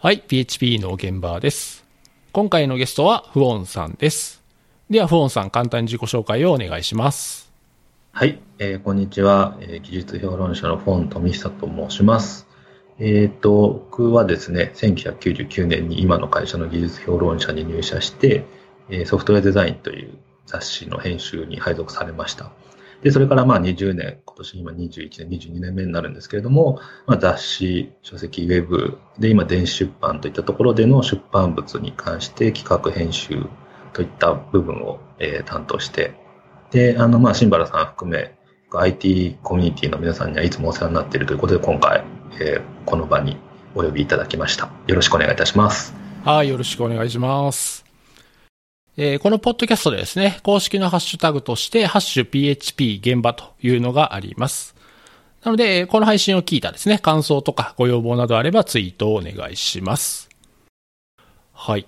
はい、PHP の現場です。今回のゲストはフオンさんです。では、フオンさん、簡単に自己紹介をお願いします。はい、えーこんにちは、えー技術評論者のフォン富久と申します。えっ、と、僕はですね、1999年に今の会社の技術評論者に入社して、えーソフトウェアデザインという雑誌の編集に配属されました。で、それからまあ20年、今年今21年、22年目になるんですけれども、まあ、雑誌、書籍、ウェブで今電子出版といったところでの出版物に関して企画編集といった部分を、えー担当してで、あの、まあ、新原さん含め、IT コミュニティの皆さんにはいつもお世話になっているということで、今回、えーこの場にお呼びいただきました。よろしくお願いいたします。はい、よろしくお願いします。えーこのポッドキャストでですね、公式のハッシュタグとして、ハッシュ PHP 現場というのがあります。なので、この配信を聞いたですね、感想とかご要望などあればツイートをお願いします。はい。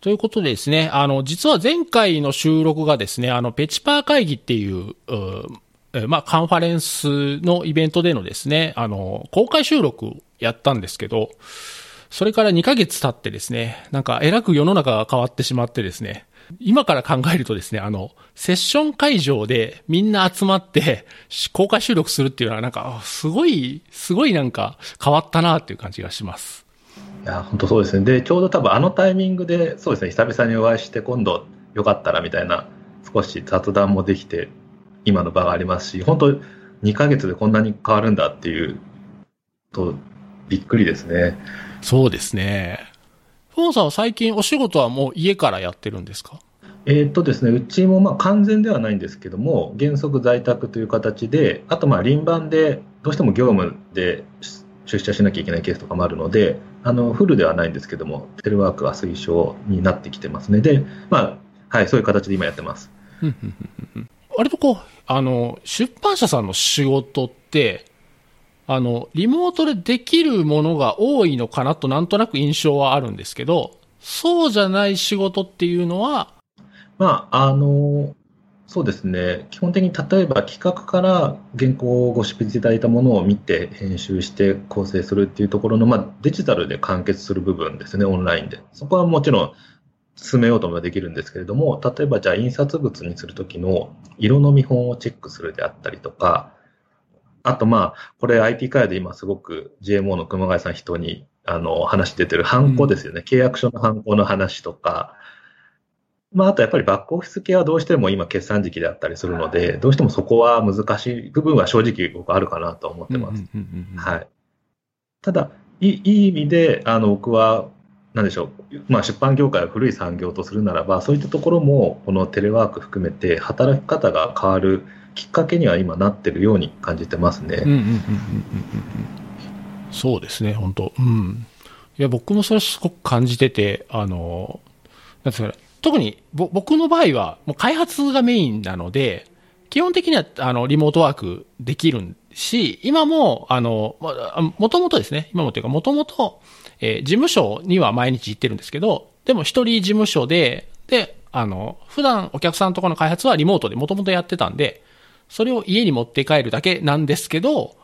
ということでですね、あの、実は前回の収録がですね、あの、ペチパー会議っていう、うまあ、カンファレンスのイベントでのですね、あの、公開収録やったんですけど、それから2ヶ月経ってですね、なんか、えらく世の中が変わってしまってですね、今から考えるとですね、あの、セッション会場でみんな集まってし公開収録するっていうのはなんか、あすごい、すごいなんか変わったなっていう感じがします。いや、本当そうですね。で、ちょうど多分あのタイミングで、そうですね、久々にお会いして、今度よかったらみたいな、少し雑談もできて、今の場がありますし、本当2ヶ月でこんなに変わるんだっていう、と、びっくりですね。そうですね。フォンさんは最近お仕事はもう家からやってるんですか？えーっとですね、うちもまあ完全ではないんですけども、原則在宅という形で、あとまあ輪番で、どうしても業務で出社しなきゃいけないケースとかもあるので、あのフルではないんですけども、テレワークは推奨になってきてますね。で、まあ、はい、そういう形で今やってます。割とこう、あの、出版社さんの仕事って、あの、リモートでできるものが多いのかなとなんとなく印象はあるんですけど、そうじゃない仕事っていうのは、まあ、あの、そうですね、基本的に例えば企画から原稿をご執筆いただいたものを見て、編集して構成するっていうところの、まあ、デジタルで完結する部分ですね、オンラインで。そこはもちろん進めようともできるんですけれども、例えばじゃあ印刷物にするときの色の見本をチェックするであったりとか、あとまあ、これ IT 界で今すごく GMO の熊谷さん人にあの話出てるハンコですよね、契約書のハンコの話とか、まあ、あとやっぱりバックオフィス系はどうしても今決算時期であったりするので、どうしてもそこは難しい部分は正直僕あるかなと思ってます。はい。ただ、いいいい意味で、あの、僕は、なんでしょう、まあ、出版業界を古い産業とするならば、そういったところも、このテレワーク含めて、働き方が変わるきっかけには今なってるように感じてますね。そうですね、本当うん。いや、僕もそれすごく感じてて、あの、なんですか、特にぼ僕の場合は、もう開発がメインなので、基本的には、あの、リモートワークできるし、今も、あの、もともとですね、今もというか、もともと、えー事務所には毎日行ってるんですけど、でも一人事務所で、で、あの、普段お客さんところの開発はリモートでもともとやってたんで、それを家に持って帰るだけなんですけど、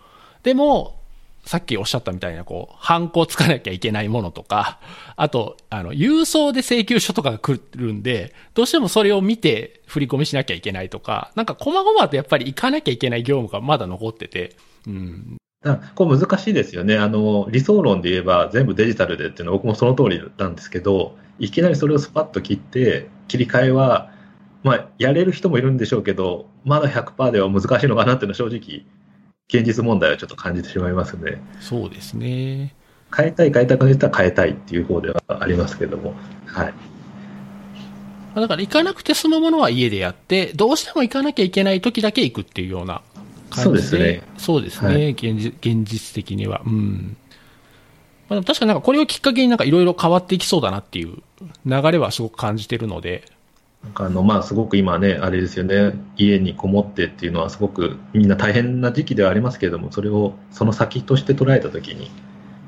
でも、さっきおっしゃったみたいな、こう、ハンコをつかなきゃいけないものとか、あと、あの、郵送で請求書とかが来るんで、どうしてもそれを見て振り込みしなきゃいけないとか、なんか、細々とやっぱり行かなきゃいけない業務がまだ残ってて、うん。だこう難しいですよね。あの、理想論で言えば全部デジタルでっていうのは僕もその通りなんですけど、いきなりそれをスパッと切って、切り替えは、まあ、やれる人もいるんでしょうけど、まだ100%では難しいのかなっていうのは正直、現実問題はちょっと感じてしまいますね。そうですね。変えたい、変えたくないったら変えたいっていう方ではありますけども。はい。まあだから行かなくて済むものは家でやって、どうしても行かなきゃいけない時だけ行くっていうような感じで。そうですね。そうですね。はい現実現実的には。うん。まあ、確かになんかこれをきっかけになんかいろいろ変わっていきそうだなっていう流れはすごく感じてるので、あの、まあ、すごく今ね、あれですよね、家にこもってっていうのはすごくみんな大変な時期ではありますけれども、それをその先として捉えたときに、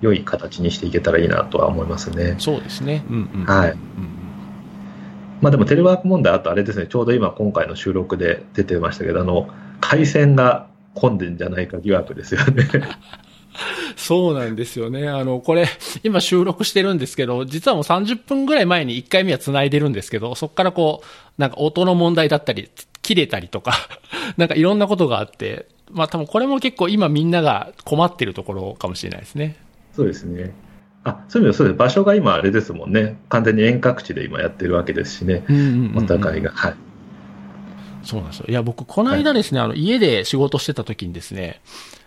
良い形にしていけたらいいなとは思いますね。そうですね。うんうん。はいうんまあでもテレワーク問題、あとあれですね、ちょうど今今回の収録で出てましたけど、あの、回線が混んでんじゃないか疑惑ですよね。そうなんですよね。あの、これ、今収録してるんですけど、実はもう30分ぐらい前に1回目は繋いでるんですけど、そこからこう、なんか音の問題だったり、切れたりとか、なんかいろんなことがあって、まあ多分これも結構今みんなが困ってるところかもしれないですね。そうですね。あ、そういう意味でそうです。場所が今あれですもんね。完全に遠隔地で今やってるわけですしね。うんうんうんうん、お互いが。はい。そうなんですよ。いや、僕、この間ですね、はい、あの、家で仕事してた時にですね、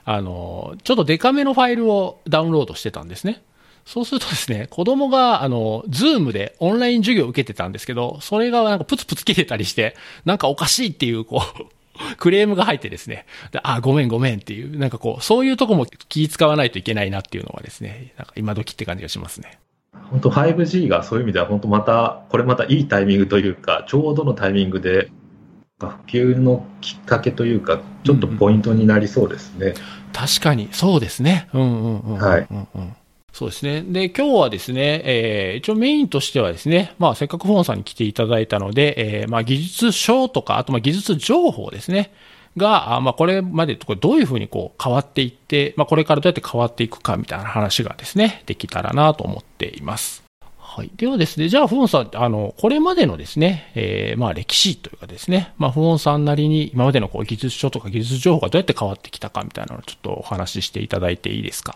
あの、ちょっとデカめのファイルをダウンロードしてたんですね。そうするとですね、子供が、あの、 Zoom でオンライン授業を受けてたんですけど、それがなんかプツプツ切れたりして、なんかおかしいっていう、こう クレームが入ってですね、あ、ごめんごめんっていう、なんかこう、そういうとこも気使わないといけないなっていうのはですね、なんか今時って感じがしますね。本当 5G がそういう意味では本当また、これまたいいタイミングというか、ちょうどのタイミングで普及のきっかけというか、ちょっとポイントになりそうですね。うんうん、確かに、そうですね。うんうんうん、はい。そうですね。で、今日はですね、えー、一応メインとしてはですね、まあ、せっかくフォンさんに来ていただいたので、えー、まあ、技術書とか、あと、まあ、技術情報ですね。が、まあ、これまでとどういうふうにこう変わっていって、まあ、これからどうやって変わっていくかみたいな話がですね、できたらなと思っています。はい。ではですね、じゃあ、フオンさん、あの、これまでのですね、えー、まあ、歴史というかですね、まあ、フオンさんなりに今までのこう技術書とか技術情報がどうやって変わってきたかみたいなのをちょっとお話ししていただいていいですか？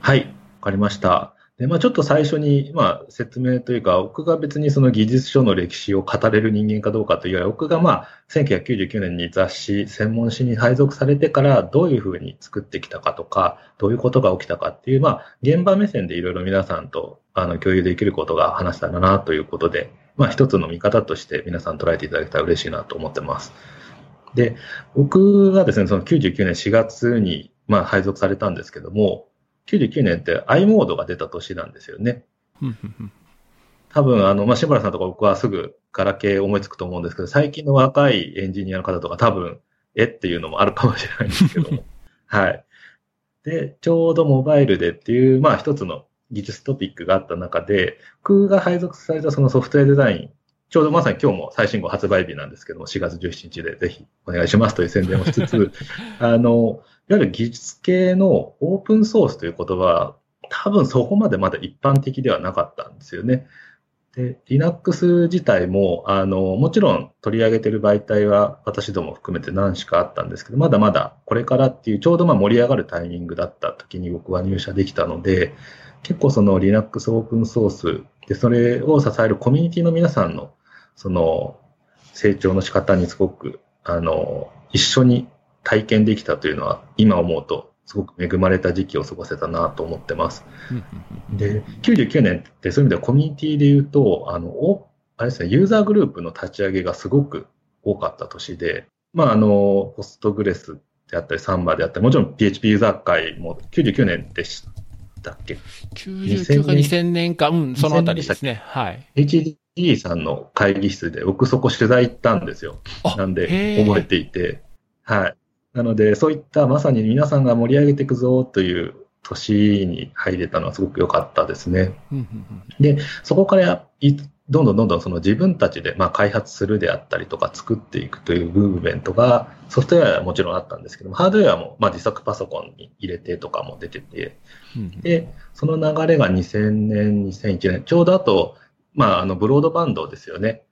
はい。わかりました。で、まあ、ちょっと最初に、まあ、説明というか、僕が別にその技術書の歴史を語れる人間かどうかというよりは、僕がまあ、1999年に雑誌、専門誌に配属されてから、どういうふうに作ってきたかとか、どういうことが起きたかっていう、まあ、現場目線でいろいろ皆さんと、あの、共有できることが話したらなということで、まあ、一つの見方として皆さん捉えていただけたら嬉しいなと思ってます。で、僕がですね、その99年4月に、まあ、配属されたんですけども、99年って i モードが出た年なんですよね。多分、あの、まあ、柴原さんとか僕はすぐガラケー思いつくと思うんですけど、最近の若いエンジニアの方とか多分、えっていうのもあるかもしれないんですけども。はい。で、ちょうどモバイルでっていう、まあ一つの技術トピックがあった中で、僕が配属されたそのソフトウェアデザイン、ちょうどまさに今日も最新号発売日なんですけども、4月17日でぜひお願いしますという宣伝をしつつ、あの、いわゆる技術系のオープンソースという言葉は、多分そこまでまだ一般的ではなかったんですよね。で、Linux 自体も、あの、もちろん取り上げてる媒体は私ども含めて何しかあったんですけど、まだまだこれからっていうちょうどまあ盛り上がるタイミングだった時に僕は入社できたので、結構その Linux オープンソースで、それを支えるコミュニティの皆さんの、その、成長の仕方にすごく、あの、一緒に体験できたというのは、今思うと、すごく恵まれた時期を過ごせたなと思ってます。で、99年ってそういう意味ではコミュニティで言うと、あの、あれですね、ユーザーグループの立ち上げがすごく多かった年で、まあ、あの、ポストグレスであったり、サンバであったり、もちろん PHP ユーザー会も99年でしたっけ ?99 か2000年？か、うん、そのあたりですね。はい。HDD さんの会議室で、僕そこ取材行ったんですよ。なんで、覚えていて。はい。なので、そういったまさに皆さんが盛り上げていくぞという年に入れたのはすごく良かったですね。で、そこからどんどんどんどんその自分たちでまあ開発するであったりとか作っていくというムーブメントがソフトウェアはもちろんあったんですけども、ハードウェアもまあ自作パソコンに入れてとかも出てて、で、その流れが2000年、2001年、ちょうどあと、まああのブロードバンドですよね。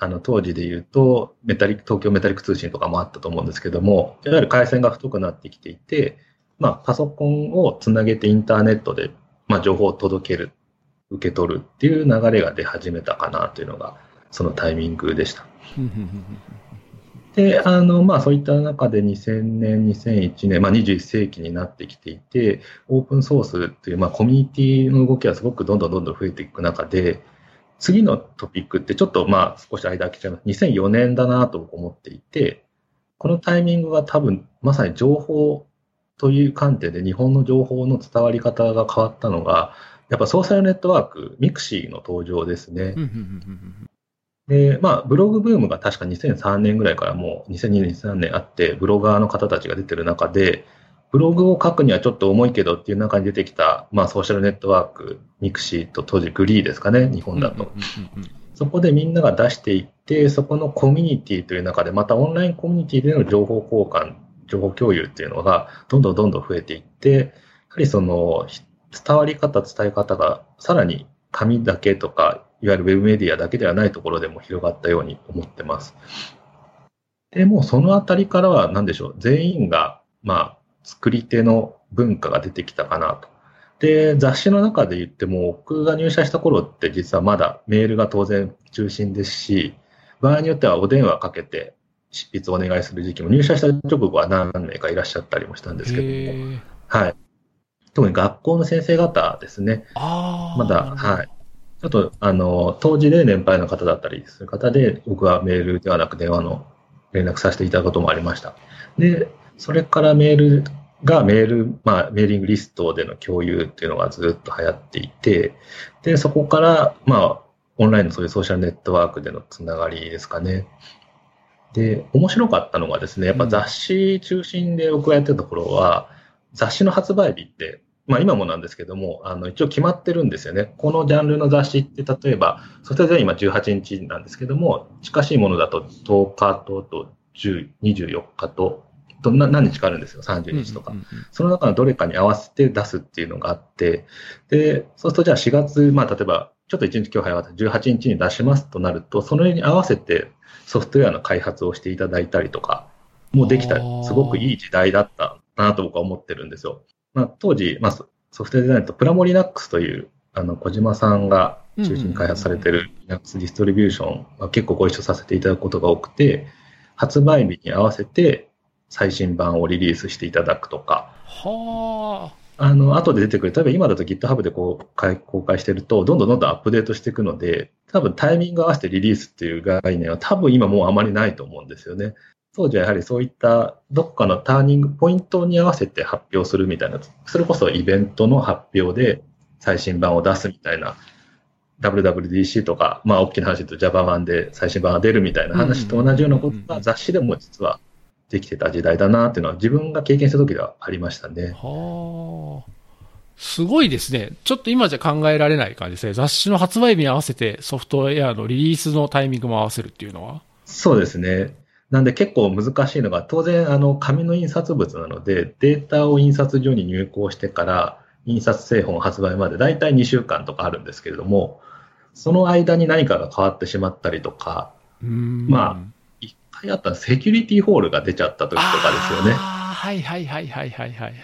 あの、当時で言うと、メタリック、東京メタリック通信とかもあったと思うんですけども、いわゆる回線が太くなってきていて、まあ、パソコンをつなげてインターネットで、まあ、情報を届ける、受け取るっていう流れが出始めたかなというのが、そのタイミングでした。で、あの、まあ、そういった中で2000年、2001年、まあ、21世紀になってきていて、オープンソースっていう、まあ、コミュニティの動きはすごくどんどんどんどん増えていく中で、次のトピックってちょっとまあ少し間空けちゃいます。2004年だなと思っていて、このタイミングが多分まさに情報という観点で日本の情報の伝わり方が変わったのが、やっぱソーシャルネットワーク、 mixi の登場ですね。で、まあ、ブログブームが確か2003年ぐらいからもう2002年、2003年あって、ブロガーの方たちが出てる中で、ブログを書くにはちょっと重いけどっていう中に出てきた、まあ、ソーシャルネットワーク、 mixi と当時 GREE ですかね、日本だと。そこでみんなが出していって、そこのコミュニティという中で、またオンラインコミュニティでの情報交換、情報共有っていうのが、どんどんどんどん増えていって、やはりその、伝わり方、伝え方がさらに紙だけとか、いわゆるウェブメディアだけではないところでも広がったように思ってます。で、もうそのあたりからは何でしょう、全員が、まあ、作り手の文化が出てきたかなと。で、雑誌の中で言っても、僕が入社した頃って実はまだメールが当然中心ですし、場合によってはお電話かけて執筆をお願いする時期も入社した直後は何名かいらっしゃったりもしたんですけども、はい。特に学校の先生方ですね。まだ、はい。ちょっと、あの、当時で年配の方だったりする方で、僕はメールではなく電話の連絡させていただくこともありました。で、それからメールがメール、まあ、メーリングリストでの共有っていうのがずっと流行っていて、で、そこから、まあ、オンラインのそういうソーシャルネットワークでのつながりですかね。で、面白かったのがですね、やっぱ雑誌中心で僕がやってたところは、うん、雑誌の発売日って、まあ今もなんですけども、あの一応決まってるんですよね。このジャンルの雑誌って例えば、それで今18日なんですけども、近しいものだと10日とと10 24日とどんな何日かあるんですよ、30日とか、その中のどれかに合わせて出すっていうのがあって、で、そうするとじゃあ4月、まあ例えば、ちょっと1日今日早かった18日に出しますとなると、その絵に合わせてソフトウェアの開発をしていただいたりとか、もうできた、すごくいい時代だったなと僕は思ってるんですよ。まあ、当時、まあ、ソフトウェアデザインとプラモリナックスという、あの、小島さんが中心に開発されてる Linux ディストリビューションは結構ご一緒させていただくことが多くて、発売日に合わせて最新版をリリースしていただくとか、はあ。あの、後で出てくる、例えば今だと GitHub でこう公開してると、どんどんどんどんアップデートしていくので、多分タイミング合わせてリリースっていう概念は多分今もうあまりないと思うんですよね。当時はやはりそういったどっかのターニングポイントに合わせて発表するみたいな、それこそイベントの発表で最新版を出すみたいな、WWDC とか、まあ大きな話と Java 版で最新版が出るみたいな話と同じようなことが雑誌でも実はできてた時代だなっていうのは自分が経験した時ではありましたね。はあ。すごいですね。ちょっと今じゃ考えられない感じですね。雑誌の発売日に合わせてソフトウェアのリリースのタイミングも合わせるっていうのはそうですね。なんで結構難しいのが、当然あの紙の印刷物なので、データを印刷所に入稿してから、印刷製本発売まで大体2週間とかあるんですけれども、その間に何かが変わってしまったりとか、まあ、回あったセキュリティホールが出ちゃった時とかですよね。はいはいはいはいはいはい。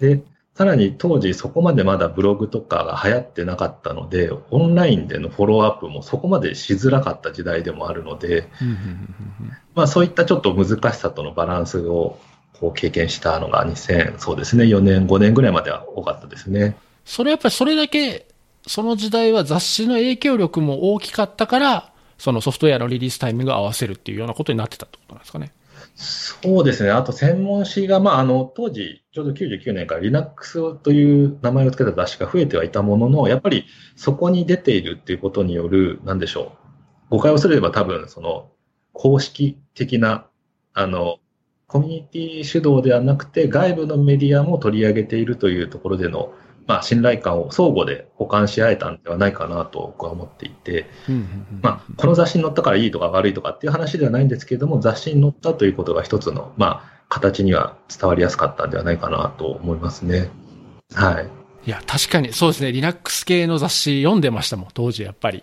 で、さらに当時そこまでまだブログとかが流行ってなかったので、オンラインでのフォローアップもそこまでしづらかった時代でもあるので、まあそういったちょっと難しさとのバランスをこう経験したのが2000、そうですね、4年、5年ぐらいまでは多かったですね。それやっぱりそれだけ、その時代は雑誌の影響力も大きかったから、そのソフトウェアのリリースタイミングを合わせるっていうようなことになってたってことなんですかね。そうですね。あと専門誌が、まあ、あの、当時、ちょうど99年から Linux という名前を付けた雑誌が増えてはいたものの、やっぱりそこに出ているっていうことによる、なんでしょう。誤解をすれば多分、その、公式的な、あの、コミュニティ主導ではなくて、外部のメディアも取り上げているというところでの、まあ、信頼感を相互で補完し合えたんではないかなと僕は思っていて、まあ、この雑誌に載ったからいいとか悪いとかっていう話ではないんですけれども、雑誌に載ったということが一つの、まあ、形には伝わりやすかったんではないかなと思いますね。はい。いや、確かにそうですね。 Linux 系の雑誌読んでましたもん、当時やっぱり。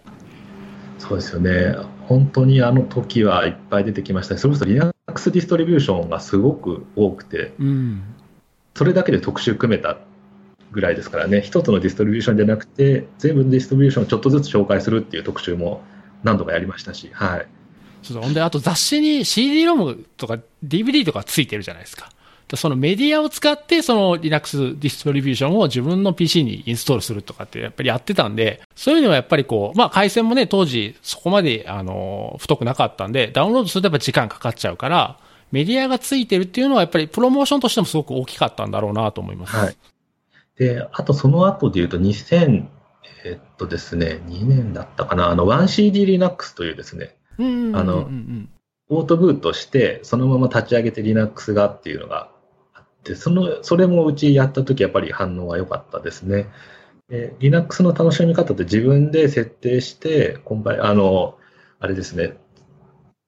そうですよね。本当にあの時はいっぱい出てきましたそれこそ Linux ディストリビューションがすごく多くて、うん、それだけで特集組めたぐらいですからね、一つのディストリビューションじゃなくて、全部のディストリビューションをちょっとずつ紹介するっていう特集も何度かやりましたし、はい。そうほんで、あと雑誌に CD ロムとか DVD とかついてるじゃないですか。そのメディアを使って、その Linux ディストリビューションを自分の PC にインストールするとかってやっぱりやってたんで、そういうのはやっぱりこう、まあ回線もね、当時そこまであの、太くなかったんで、ダウンロードするとやっぱ時間かかっちゃうから、メディアがついてるっていうのはやっぱりプロモーションとしてもすごく大きかったんだろうなと思います。はい。で、あとその後で言うと2000、えっとですね、2年だったかな、あの 1CD Linux というですね、あの、オートブートして、そのまま立ち上げて Linux がっていうのがあって、その、それもうちやった時やっぱり反応は良かったですね。で Linux の楽しみ方って自分で設定して、コンパイ、あの、あれですね、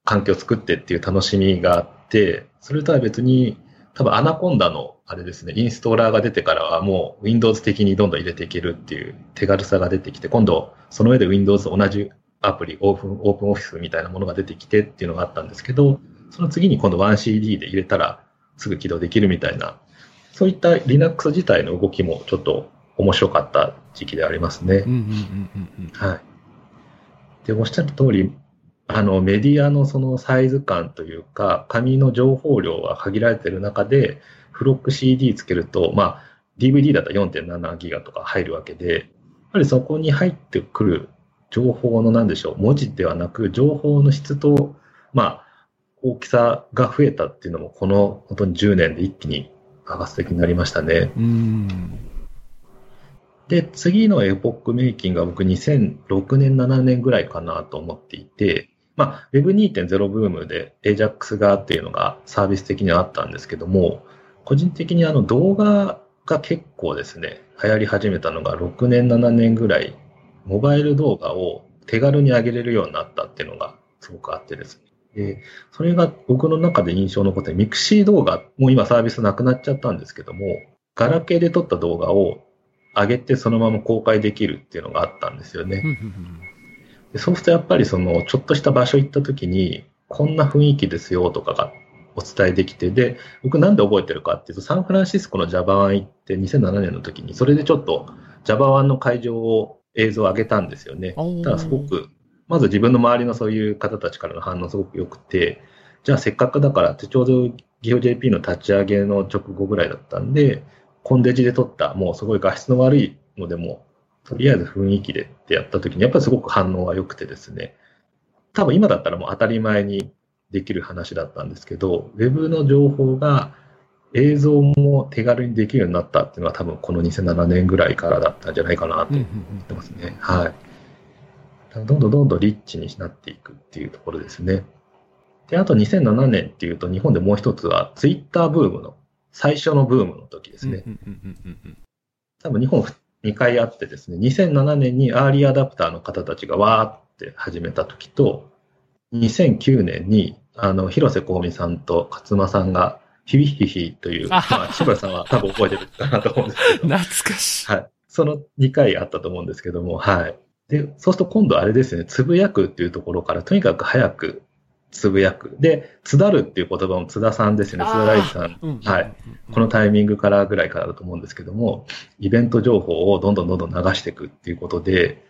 環境を作ってっていう楽しみがあって、それとは別に、多分アナコンダのあれですね、インストーラーが出てからはもう Windows 的にどんどん入れていけるっていう手軽さが出てきて、今度その上で Windows 同じアプリ、 Open、OpenOffice みたいなものが出てきてっていうのがあったんですけど、その次に今度 1CD で入れたらすぐ起動できるみたいな、そういった Linux 自体の動きもちょっと面白かった時期でありますね。はい。で、おっしゃる通り、あの、メディアのそのサイズ感というか、紙の情報量が限られている中で、フロック CD つけると、まあ、DVD だったら4.7ギガとか入るわけで、やっぱりそこに入ってくる情報の何でしょう、文字ではなく、情報の質と、まあ、大きさが増えたっていうのも、この本当に10年で一気に爆発的になりましたね。で、次のエポックメイキングは僕2006年、7年ぐらいかなと思っていて、まあ、Web2.0 ブームで AJAX がっていうのがサービス的にはあったんですけども、個人的にあの動画が結構ですね、流行り始めたのが6年、7年ぐらい、モバイル動画を手軽に上げれるようになったっていうのがすごくあってですね。で、それが僕の中で印象のことで、 mixi 動画、もう今サービスなくなっちゃったんですけども、ガラケーで撮った動画を上げてそのまま公開できるっていうのがあったんですよね。でそうするとやっぱりその、ちょっとした場所行った時に、こんな雰囲気ですよとかがお伝えできて、で、僕なんで覚えてるかっていうと、サンフランシスコの Java 湾行って2007年の時に、それでちょっと Java 湾の会場を映像を上げたんですよね。ただすごくまず自分の周りのそういう方たちからの反応すごく良くて、じゃあせっかくだからってちょうど GeoJP の立ち上げの直後ぐらいだったんで、コンデジで撮った、もうすごい画質の悪いのでも、とりあえず雰囲気でってやった時に、やっぱりすごく反応が良くてですね、多分今だったらもう当たり前にできる話だったんですけど、ウェブの情報が映像も手軽にできるようになったっていうのは多分この2007年ぐらいからだったんじゃないかなと思ってますね。はい。どんどんどんどんリッチになっていくっていうところですね。で、あと2007年っていうと日本でもう一つはツイッターブームの最初のブームの時ですね。多分日本2回あってですね、2007年にアーリーアダプターの方たちがわーって始めた時と、2009年にあの広瀬香美さんと勝間さんがヒビヒヒという、まあ、志村さんは多分覚えてるかなと思うんですけど。懐かしい。はい。その2回あったと思うんですけども、はい。で、そうすると今度あれですね、つぶやくっていうところから、とにかく早くつぶやく。で、つだるっていう言葉も津田さんですね、津田大地さん、うん、はい。このタイミングからぐらいからだと思うんですけども、イベント情報をどんどんどんどん流していくっていうことで、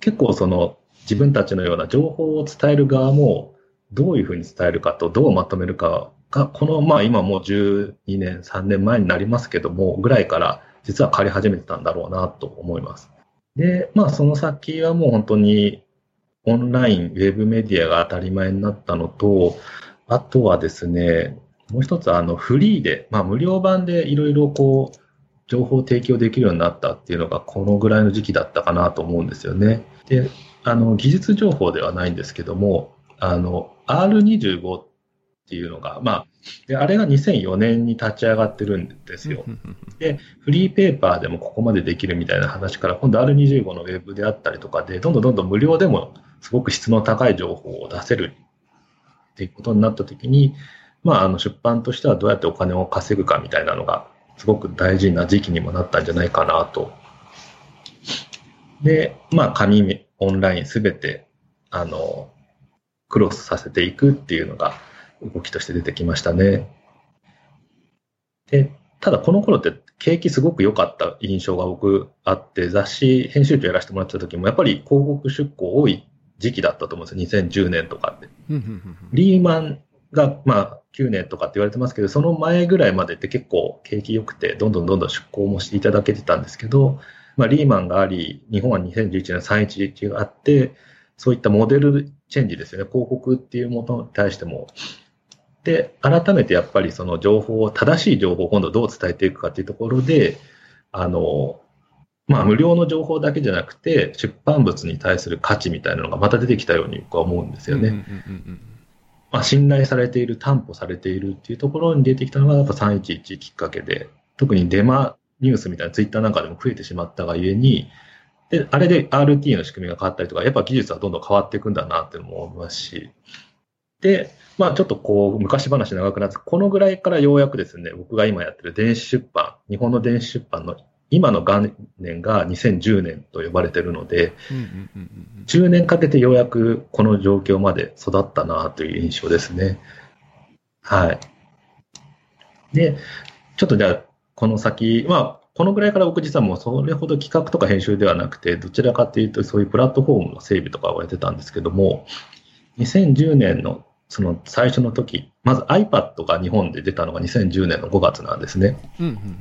結構その自分たちのような情報を伝える側も、どういうふうに伝えるかとどうまとめるかが、この、まあ今もう12年、3年前になりますけども、ぐらいから実は変わり始めてたんだろうなと思います。で、まあその先はもう本当にオンライン、ウェブメディアが当たり前になったのと、あとはですね、もう一つあのフリーで、まあ無料版でいろいろこう、情報提供できるようになったっていうのがこのぐらいの時期だったかなと思うんですよね。で、あの、技術情報ではないんですけども、あの、R25 っていうのが、まあ、で、あれが2004年に立ち上がってるんですよ。で、フリーペーパーでもここまでできるみたいな話から、今度 R25 のウェブであったりとかで、どんどんどんどん無料でもすごく質の高い情報を出せるっていうことになったときに、まあ、あの出版としてはどうやってお金を稼ぐかみたいなのが、すごく大事な時期にもなったんじゃないかなと。で、まあ、紙、オンラインすべて、あの、クロスさせていくっていうのが、動きとして出てきましたね。で、ただこの頃って景気すごく良かった印象が僕あって、雑誌編集長やらせてもらってた時も、やっぱり広告出稿多い時期だったと思うんですよ。2010年とかって。リーマンが、まあ、9年とかって言われてますけど、その前ぐらいまでって結構景気良くて、どんどんどんどん出向もしていただけてたんですけど、まあ、リーマンがあり、日本は2011年311があって、そういったモデルチェンジですよね。広告っていうものに対しても、で、改めてやっぱりその情報を、正しい情報を今度どう伝えていくかっていうところで、あの、まあ無料の情報だけじゃなくて、出版物に対する価値みたいなのがまた出てきたように僕は思うんですよね。まあ信頼されている、担保されているっていうところに出てきたのがやっぱ311きっかけで、特にデマニュースみたいなツイッターなんかでも増えてしまったがゆえに、で、あれで RT の仕組みが変わったりとか、やっぱ技術はどんどん変わっていくんだなって思いますし、で、まあちょっとこう、昔話長くなって、このぐらいからようやくですね、僕が今やってる電子出版、日本の電子出版の今の元年が2010年と呼ばれてるので、10年かけてようやくこの状況まで育ったなという印象ですね。はい。で、ちょっとじゃあ、この先、まあ、このぐらいから僕実はもうそれほど企画とか編集ではなくて、どちらかというとそういうプラットフォームの整備とかをやってたんですけども、2010年のその最初の時、まず iPad が日本で出たのが2010年の5月なんですね。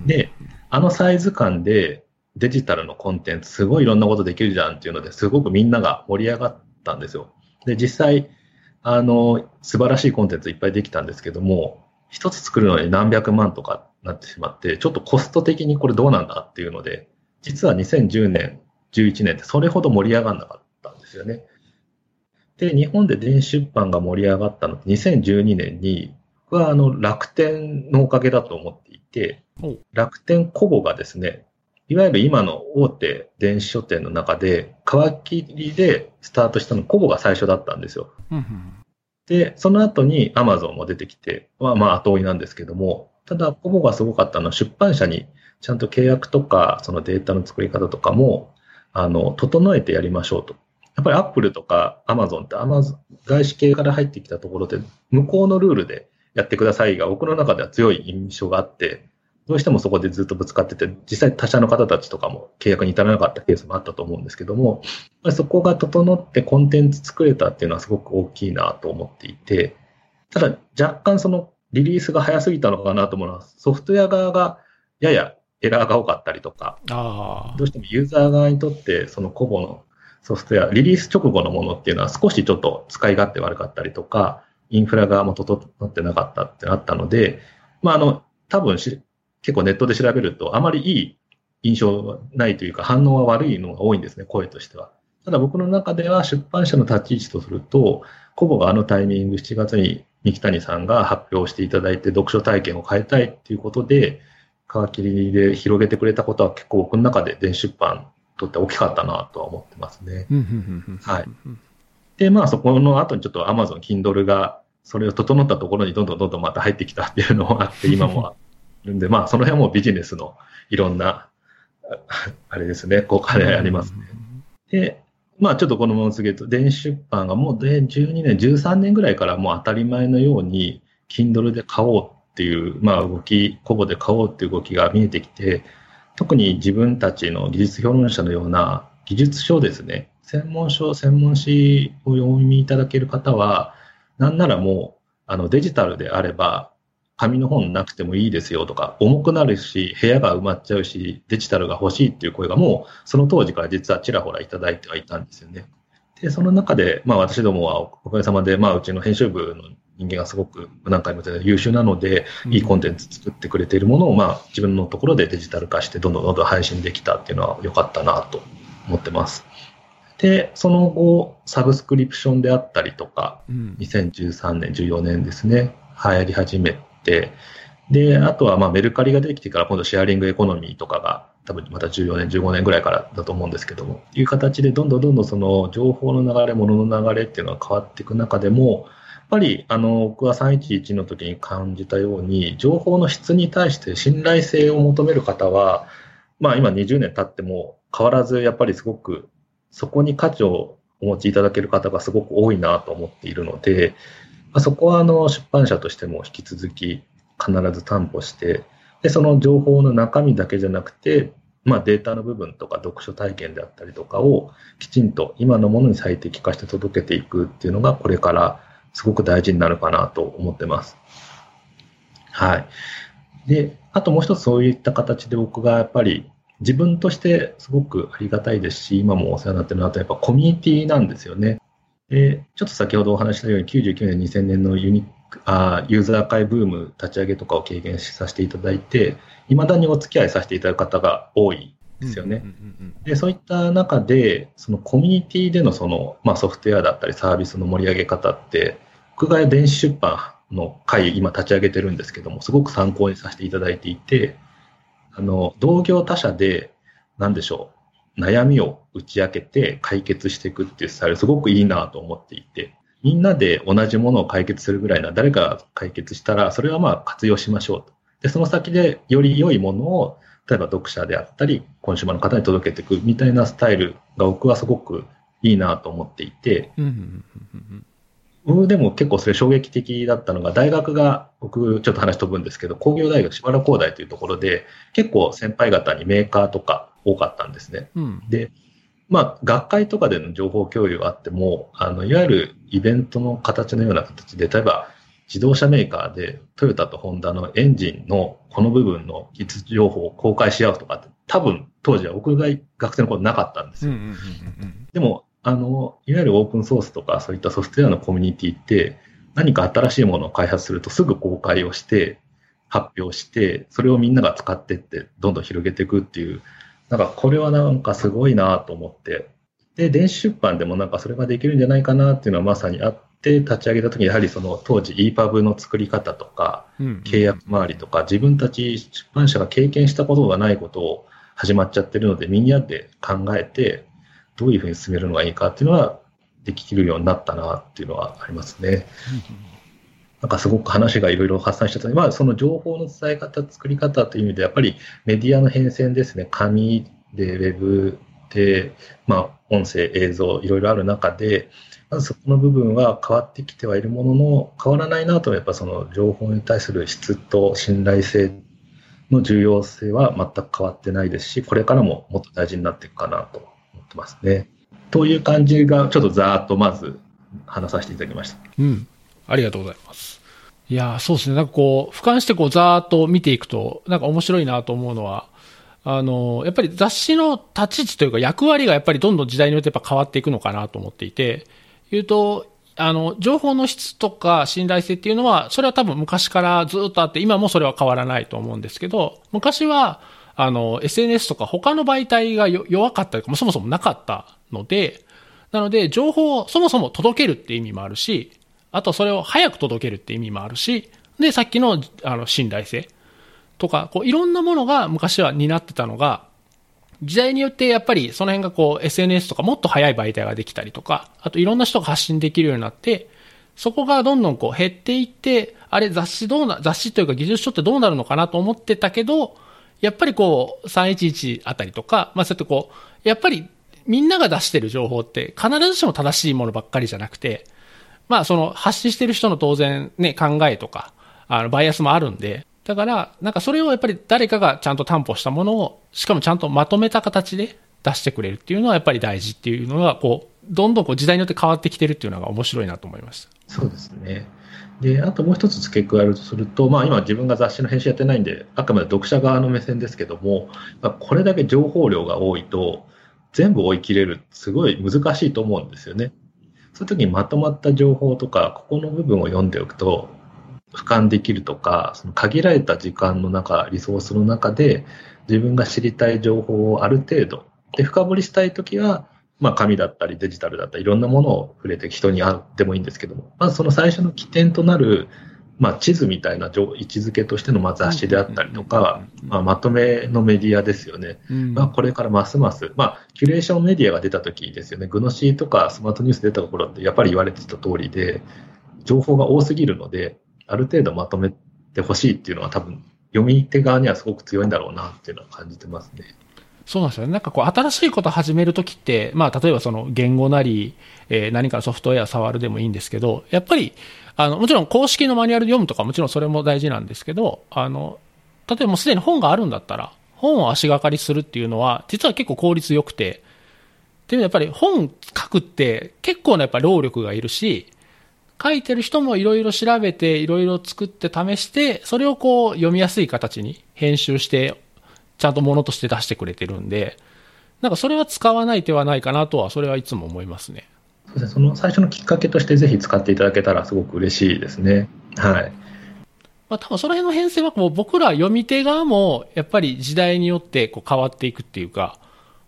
で、あのサイズ感でデジタルのコンテンツすごいいろんなことできるじゃんっていうのですごくみんなが盛り上がったんですよ。で、実際、あの、素晴らしいコンテンツいっぱいできたんですけども、一つ作るのに何百万とかなってしまって、ちょっとコスト的にこれどうなんだっていうので、実は2010年、11年ってそれほど盛り上がらなかったんですよね。で、日本で電子出版が盛り上がったのって2012年に、僕はあの楽天のおかげだと思っていて、楽天コボがですね、いわゆる今の大手電子書店の中で、皮切りでスタートしたのコボが最初だったんですよ。で、その後にアマゾンも出てきて、まあまあ後追いなんですけども、ただコボがすごかったのは出版社にちゃんと契約とか、そのデータの作り方とかも、あの、整えてやりましょうと。やっぱりアップルとかアマゾンってアマゾン、外資系から入ってきたところで、向こうのルールでやってくださいが僕の中では強い印象があって、どうしてもそこでずっとぶつかってて、実際他社の方たちとかも契約に至らなかったケースもあったと思うんですけども、そこが整ってコンテンツ作れたっていうのはすごく大きいなと思っていて、ただ若干そのリリースが早すぎたのかなと思うのは、ソフトウェア側がややエラーが多かったりとか、どうしてもユーザー側にとってそのコボのソフトウェア、リリース直後のものっていうのは少しちょっと使い勝手悪かったりとか、インフラ側も整ってなかったってあったので、まあ、あの、多分結構ネットで調べると、あまりいい印象はないというか、反応は悪いのが多いんですね、声としては。ただ僕の中では出版社の立ち位置とすると、コボがあのタイミング、7月に三木谷さんが発表していただいて、読書体験を変えたいっていうことで、皮切りで広げてくれたことは結構僕の中で電子出版にとって大きかったなとは思ってますね。はい。で、まあそこの後にちょっと Amazon、Kindle がそれを整ったところにどんどんどんどんまた入ってきたっていうのもあって、今もるんで、まあ、その辺もビジネスのいろんな、あ れですね、効果でありますね。で、まあ、ちょっとこのまま続けると、電子出版がもうで12年、13年ぐらいからもう当たり前のように、Kindle で買おうっていう、まあ、動き、コボで買おうっていう動きが見えてきて、特に自分たちの技術評論者のような技術書ですね、専門書、専門誌を読みいただける方は、なんならもう、あのデジタルであれば、紙の本なくてもいいですよとか、重くなるし、部屋が埋まっちゃうし、デジタルが欲しいっていう声がもう、その当時から実はちらほらいただいてはいたんですよね。で、その中で、まあ私どもはおかげさまで、まあうちの編集部の人間がすごく何回も言った優秀なので、いいコンテンツ作ってくれているものを、まあ自分のところでデジタル化して、どんどんどんどん配信できたっていうのは良かったなと思ってます。で、その後、サブスクリプションであったりとか、2013年、14年ですね、流行り始めて、で、あとはまあメルカリができてから今度シェアリングエコノミーとかが多分また14年、15年ぐらいからだと思うんですけども、いう形でどんどんどんどんその情報の流れ、物の流れっていうのが変わっていく中でも、やっぱりあの僕は311の時に感じたように、情報の質に対して信頼性を求める方は、まあ今20年経っても変わらずやっぱりすごくそこに価値をお持ちいただける方がすごく多いなと思っているので、あ、そこはあの出版社としても引き続き必ず担保して、でその情報の中身だけじゃなくて、まあ、データの部分とか読書体験であったりとかをきちんと今のものに最適化して届けていくっていうのがこれからすごく大事になるかなと思ってます。はい。で、あともう一つそういった形で僕がやっぱり自分としてすごくありがたいですし、今もお世話になってるのは、やっぱコミュニティなんですよね。で、ちょっと先ほどお話したように99年、2000年のユニあユーザー会ブーム立ち上げとかを経験させていただいて、いまだにお付き合いさせていただく方が多いですよね。で、そういった中で、そのコミュニティでのその、まあ、ソフトウェアだったりサービスの盛り上げ方って、僕が電子出版の会、今立ち上げてるんですけども、すごく参考にさせていただいていて、あの、同業他社で、なんでしょう、悩みを打ち明けて解決していくっていうスタイル、すごくいいなと思っていて、みんなで同じものを解決するぐらいな、誰かが解決したら、それはまあ活用しましょうと。で、その先でより良いものを、例えば読者であったり、コンシューマーの方に届けていくみたいなスタイルが僕はすごくいいなと思っていて、僕でも結構それ衝撃的だったのが、大学が、僕ちょっと話飛ぶんですけど、工業大学芝原工大というところで、結構先輩方にメーカーとか多かったんですね。うん、で、まあ、学会とかでの情報共有があっても、あの、いわゆるイベントの形のような形で、例えば、自動車メーカーでトヨタとホンダのエンジンのこの部分の技術情報を公開し合うとかって、多分当時は僕が学生の頃なかったんですよ。でも、あの、いわゆるオープンソースとかそういったソフトウェアのコミュニティって、何か新しいものを開発するとすぐ公開をして、発表して、それをみんなが使ってって、どんどん広げていくっていう、なんかこれはなんかすごいなと思って、で、電子出版でもなんかそれができるんじゃないかなっていうのはまさにあって、立ち上げた時にやはりその当時 EPUB の作り方とか、契約周りとか、自分たち出版社が経験したことがないことを始まっちゃってるので、みんなで考えて、どういうふうに進めるのがいいかっていうのは、できるようになったなっていうのはありますね。なんかすごく話がいろいろ発散しちゃったので、まあ、その情報の伝え方、作り方という意味で、やっぱりメディアの変遷ですね、紙で、ウェブで、まあ、音声、映像、いろいろある中で、まずそこの部分は変わってきてはいるものの、変わらないなと、やっぱその情報に対する質と信頼性の重要性は全く変わってないですし、これからももっと大事になっていくかなと思ってますね。という感じが、ちょっとざーっとまず話させていただきました。うん。ありがとうございます。いやそうですね。なんかこう、俯瞰してこう、ざーっと見ていくと、なんか面白いなと思うのは、あの、やっぱり雑誌の立ち位置というか役割がやっぱりどんどん時代によってやっぱ変わっていくのかなと思っていて、言うと、あの、情報の質とか信頼性っていうのは、それは多分昔からずっとあって、今もそれは変わらないと思うんですけど、昔は、あの、SNS とか他の媒体が弱かったり、そもそもなかったので、なので、情報をそもそも届けるって意味もあるし、あとそれを早く届けるって意味もあるし、で、さっきの、あの、信頼性とか、こう、いろんなものが昔は担ってたのが、時代によってやっぱりその辺がこう SNS とかもっと早い媒体ができたりとか、あといろんな人が発信できるようになって、そこがどんどんこう減っていって、あれ雑誌どうな、雑誌というか技術書ってどうなるのかなと思ってたけど、やっぱりこう311あたりとか、まあそうやってこう、やっぱりみんなが出してる情報って必ずしも正しいものばっかりじゃなくて、まあその発信してる人の当然ね、考えとか、あのバイアスもあるんで、だから、なんかそれをやっぱり誰かがちゃんと担保したものを、しかもちゃんとまとめた形で出してくれるっていうのはやっぱり大事っていうのが、こう、どんどんこう時代によって変わってきてるっていうのが面白いなと思いました。そうですね。で、あともう一つ付け加えるとすると、まあ今自分が雑誌の編集やってないんで、あくまで読者側の目線ですけども、まあ、これだけ情報量が多いと、全部追い切れる、すごい難しいと思うんですよね。そういう時にまとまった情報とか、ここの部分を読んでおくと、俯瞰できるとか、その限られた時間の中、リソースの中で、自分が知りたい情報をある程度、で、深掘りしたい時は、まあ、紙だったりデジタルだったり、いろんなものを触れて人に会ってもいいんですけども、まずその最初の起点となる、まあ、地図みたいな位置づけとしてのま雑誌であったりとか、まあ、まとめのメディアですよね。まあ、これからますます、まあ、キュレーションメディアが出た時ですよね。グノシーとかスマートニュース出た頃ってやっぱり言われてた通りで、情報が多すぎるので、ある程度まとめてほしいっていうのは多分、読み手側にはすごく強いんだろうなっていうのは感じてますね。そうなんですよね。なんかこう、新しいこと始めるときって、まあ、例えばその言語なり、えー、何かソフトウェア触るでもいいんですけど、やっぱり、あの、もちろん公式のマニュアル読むとかもちろんそれも大事なんですけど、あの、例えばもうすでに本があるんだったら、本を足がかりするっていうのは、実は結構効率良くて、っていうのはやっぱり本書くって結構なやっぱ労力がいるし、書いてる人もいろいろ調べて、いろいろ作って試して、それをこう読みやすい形に編集して、ちゃんとものとして出してくれてるんで、なんかそれは使わない手はないかなとは、それはいつも思いますね。そうですね。その最初のきっかけとしてぜひ使っていただけたらすごく嬉しいですね。はい。まあ多分その辺の編成はこう僕ら読み手側もやっぱり時代によってこう変わっていくっていうか、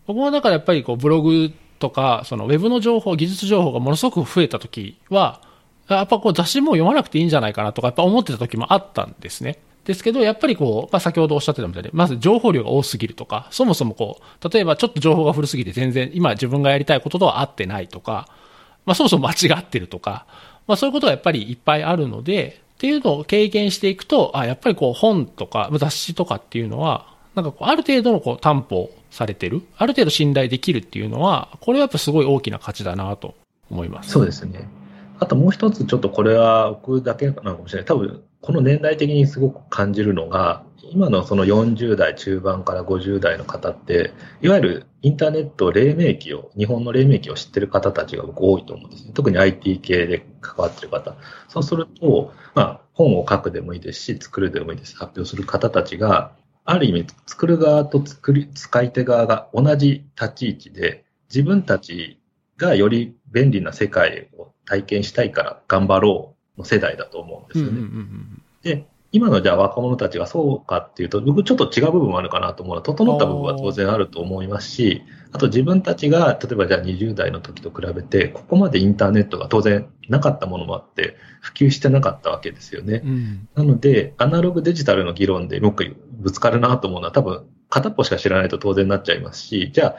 僕もだからやっぱりこうブログとか、そのウェブの情報、技術情報がものすごく増えた時は、やっぱこう雑誌も読まなくていいんじゃないかなとか、やっぱ思ってた時もあったんですね。ですけど、やっぱりこう、まあ、先ほどおっしゃってたみたいに、まず情報量が多すぎるとか、そもそもこう、例えばちょっと情報が古すぎて全然今自分がやりたいこととは合ってないとか、まあそもそも間違ってるとか、まあそういうことがやっぱりいっぱいあるので、っていうのを経験していくと、あ、やっぱりこう本とか雑誌とかっていうのは、なんかこうある程度のこう担保されてる、ある程度信頼できるっていうのは、これはやっぱすごい大きな価値だなと思います。そうですね。あともう一つ、ちょっとこれは僕だけなのかもしれない。多分、この年代的にすごく感じるのが、今のその40代中盤から50代の方って、いわゆるインターネット黎明期を、日本の黎明期を知ってる方たちが僕多いと思うんですね。特に IT 系で関わってる方。そうすると、まあ、本を書くでもいいですし、作るでもいいです。発表する方たちが、ある意味、作る側と作り、使い手側が同じ立ち位置で、自分たちがより便利な世界を体験したいから頑張ろうの世代だと思うんですよね。で、今のじゃあ若者たちがそうかっていうと、僕ちょっと違う部分もあるかなと思うのは、整った部分は当然あると思いますし、あと自分たちが、例えばじゃあ20代の時と比べて、ここまでインターネットが当然なかったものもあって、普及してなかったわけですよね。うん、なので、アナログデジタルの議論で僕ぶつかるなと思うのは、多分片っぽしか知らないと当然なっちゃいますし、じゃあ、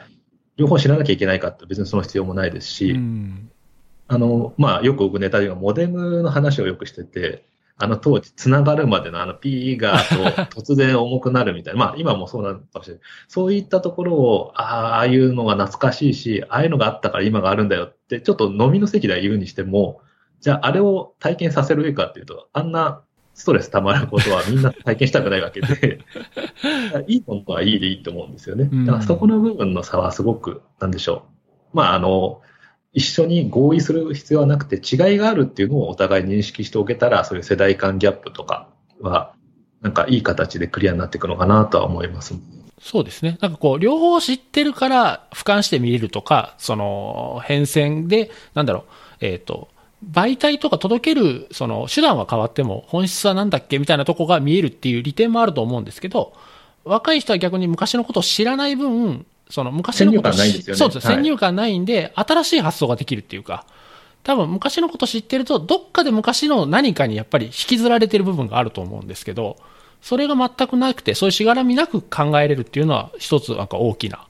両方知らなきゃいけないかって別にその必要もないですし、うん、あの、まあ、よく僕ネタではモデムの話をよくしてて、あの当時、つながるまでのあの P が 突然重くなるみたいな、まあ今もそうなんかもしれない。そういったところを、ああ、いうのが懐かしいし、ああいうのがあったから今があるんだよって、ちょっと飲みの席では言うにしても、じゃああれを体験させるべきかっていうと、あんなストレス溜まることはみんな体験したくないわけで、いいものはいいでいいと思うんですよね。だからそこの部分の差はすごく、なんでしょう。まああの、一緒に合意する必要はなくて違いがあるっていうのをお互い認識しておけたら、そういう世代間ギャップとかは、なんかいい形でクリアになっていくのかなとは思います。そうですね。なんかこう、両方知ってるから俯瞰して見れるとか、その変遷で、なんだろう、えっ、ー、と、媒体とか届ける、その手段は変わっても本質はなんだっけみたいなとこが見えるっていう利点もあると思うんですけど、若い人は逆に昔のことを知らない分、その昔のこと、ね、そうです、先入観ないんで、新しい発想ができるっていうか、多分昔のこと知ってると、どっかで昔の何かにやっぱり引きずられてる部分があると思うんですけど、それが全くなくて、そういうしがらみなく考えれるっていうのは、一つなんか大きな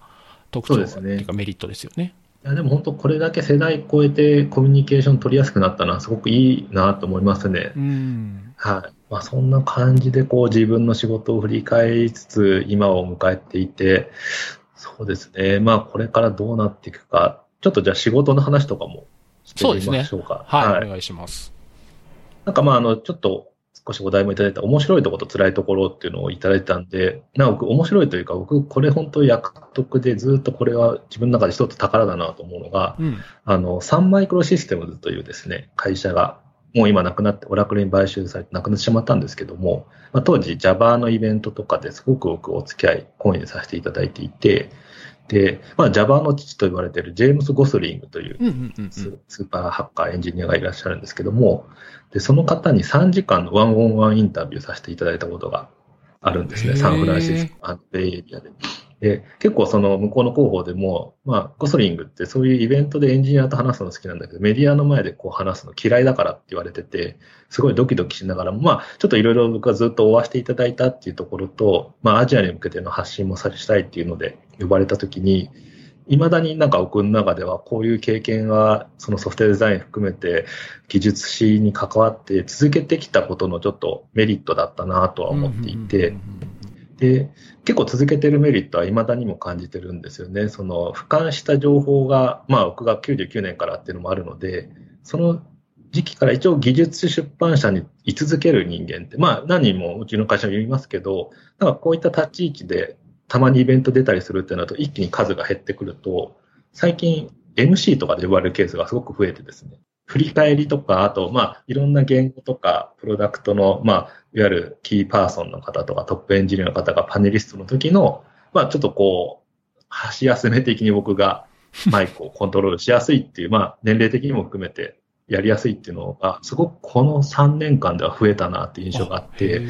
特徴っていうかメリットですよね。いやでも本当、これだけ世代超えてコミュニケーション取りやすくなったのは、すごくいいなと思いますね。うん。はい。まあ、そんな感じでこう自分の仕事を振り返りつつ、今を迎えていて、そうですね。まあ、これからどうなっていくか、ちょっとじゃあ仕事の話とかもしてみましょうか。うね、はい、はい、お願いします。なんかまあ、あの、ちょっと少しお題もいただいた面白いところと辛いところっていうのをいただいたんで、なお、面白いというか、僕、これ本当役得でずっとこれは自分の中で一つ宝だなと思うのが、うん、あの、サンマイクロシステムズというですね、会社が、もう今なくなって、オラクルに買収されてなくなってしまったんですけども、まあ、当時 Java のイベントとかですごく僕お付き合い、講演させていただいていて、で、まあ、Java の父と言われているジェームス・ゴスリングというスーパーハッカーエンジニアがいらっしゃるんですけども、でその方に3時間のワンオンワンインタビューさせていただいたことがあるんですね、サンフランシスコ、ベイエリアで。で、結構その向こうの広報でも、まあ、ゴスリングってそういうイベントでエンジニアと話すの好きなんだけど、メディアの前でこう話すの嫌いだからって言われてて、すごいドキドキしながらも、まあ、ちょっといろいろ僕はずっと追わせていただいたっていうところと、まあ、アジアに向けての発信もさしたいっていうので呼ばれたときに、いまだになんか僕の中ではこういう経験はそのソフトウェアデザイン含めて技術史に関わって続けてきたことのちょっとメリットだったなとは思っていて、で結構続けてるメリットはいまだにも感じてるんですよね。その俯瞰した情報が、まあ僕が99年からっていうのもあるので、その時期から一応技術出版社に居続ける人間って、まあ何人もうちの会社も言いますけど、なんかこういった立ち位置でたまにイベント出たりするってなると、一気に数が減ってくると、最近 MC とかで呼ばれるケースがすごく増えてですね、振り返りとか、あと、まあ、いろんな言語とか、プロダクトの、まあ、いわゆるキーパーソンの方とか、トップエンジニアの方がパネリストの時の、まあ、ちょっとこう、箸休め的に僕がマイクを コントロールしやすいっていう、まあ、年齢的にも含めてやりやすいっていうのが、すごくこの3年間では増えたなっていう印象があって、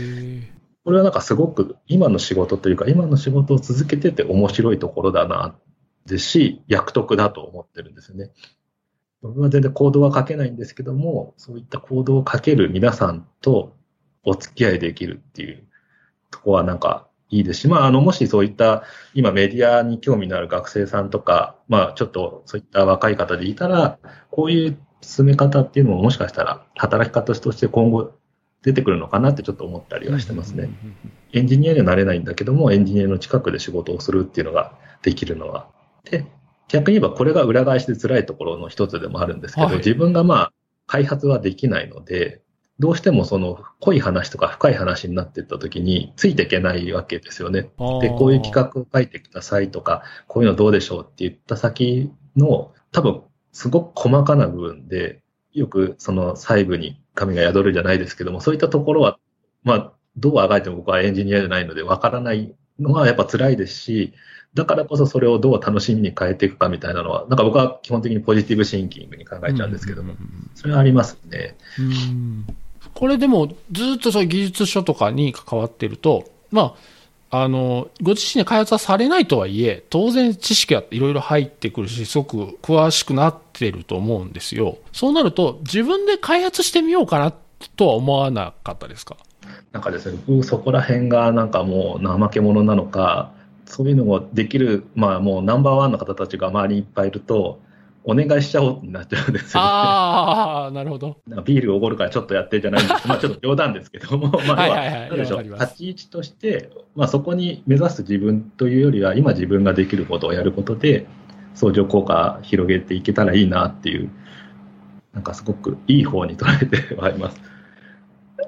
これはなんかすごく今の仕事というか、今の仕事を続けてて面白いところだな、ですし、役得だと思ってるんですよね。僕は全然コードは書けないんですけども、そういったコードを書ける皆さんとお付き合いできるっていうとこはなんか、いいですし、まあ、あの、もしそういった今メディアに興味のある学生さんとか、まあ、ちょっとそういった若い方でいたら、こういう進め方っていうのももしかしたら働き方として今後出てくるのかなってちょっと思ったりはしてますね。エンジニアにはなれないんだけども、エンジニアの近くで仕事をするっていうのができるのは。で、逆に言えばこれが裏返しで辛いところの一つでもあるんですけど、はい、自分がまあ、開発はできないので、どうしてもその濃い話とか深い話になっていった時についていけないわけですよね。で、こういう企画を書いてくださいとか、こういうのどうでしょうって言った先の多分すごく細かな部分で、よくその細部に神が宿るじゃないですけども、そういったところは、まあ、どうあがいても僕はエンジニアじゃないのでわからないのはやっぱ辛いですし、だからこそそれをどう楽しみに変えていくかみたいなのは、なんか僕は基本的にポジティブシンキングに考えちゃうんですけども、それはありますね。うんこれでもずっとそういう技術書とかに関わってると、まあ、あの、ご自身で開発はされないとはいえ、当然知識はいろいろ入ってくるし、すごく詳しくなってると思うんですよ。そうなると、自分で開発してみようかなとは思わなかったですか？なんかですね、僕そこら辺がなんかもう怠け者なのか、そういうのもできる、まあもうナンバーワンの方たちが周りにいっぱいいると、お願いしちゃおうってなっちゃうんですよ、ね。ああ、なるほど。ビールおごるからちょっとやってじゃないんです まあちょっと冗談ですけども、まあ、はいはい、立ち位置として、まあそこに目指す自分というよりは、今自分ができることをやることで、相乗効果広げていけたらいいなっていう、なんかすごくいい方に捉えてはいます。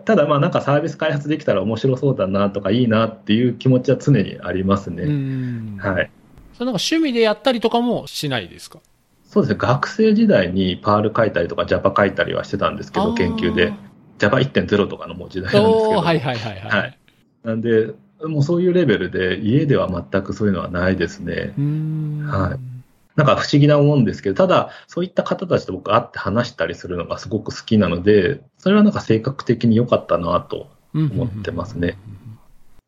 ただまあなんかサービス開発できたら面白そうだなとかいいなっていう気持ちは常にありますね。はい。それなんか趣味でやったりとかもしないですか？そうですね、学生時代にパール書いたりとか Java 書いたりはしてたんですけど、研究で。Java1.0 とかのもう時代なんですけど。はいはいはいはい。はい、なんで、もうそういうレベルで、家では全くそういうのはないですね。はい。なんか不思議なもんですけど、ただ、そういった方たちと僕会って話したりするのがすごく好きなので、それはなんか性格的に良かったなと思ってますね。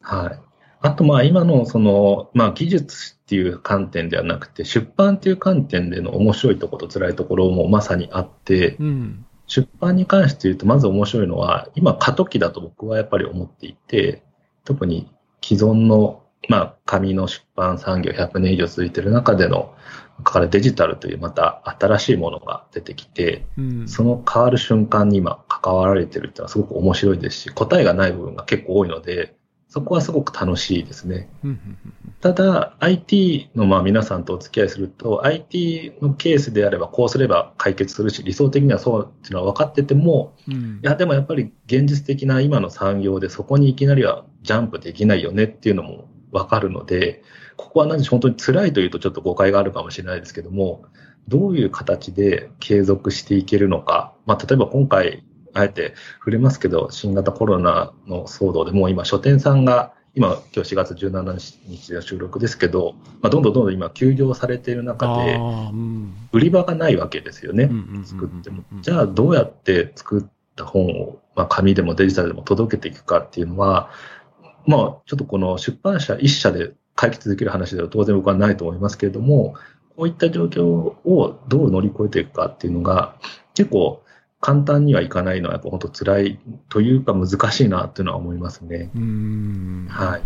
はい。あと、まあ、今のその、まあ、技術っていう観点ではなくて、出版っていう観点での面白いところと辛いところもまさにあって、うん、出版に関して言うと、まず面白いのは、今、過渡期だと僕はやっぱり思っていて、特に既存の、まあ、紙の出版産業100年以上続いてる中での、からデジタルというまた新しいものが出てきて、うん、その変わる瞬間に今関わられてるっていうのはすごく面白いですし、答えがない部分が結構多いので、そこはすごく楽しいですね。ただ、IT のまあ皆さんとお付き合いすると、IT のケースであればこうすれば解決するし、理想的にはそうっていうのは分かってても、うん、いや、でもやっぱり現実的な今の産業でそこにいきなりはジャンプできないよねっていうのも分かるので、ここは何でし本当に辛いというとちょっと誤解があるかもしれないですけども、どういう形で継続していけるのか、まあ、例えば今回あえて触れますけど、新型コロナの騒動でもう今、書店さんが、今、今日4月17日の収録ですけど、まあ、どんどんどんどん今、休業されている中で、売り場がないわけですよね、作っても。じゃあ、どうやって作った本を、まあ、紙でもデジタルでも届けていくかっていうのは、まあ、ちょっとこの出版社一社で解決できる話では当然僕はないと思いますけれども、こういった状況をどう乗り越えていくかっていうのが、結構簡単にはいかないのは、やっぱ本当辛いというか難しいなっていうのは思いますね。うんはい。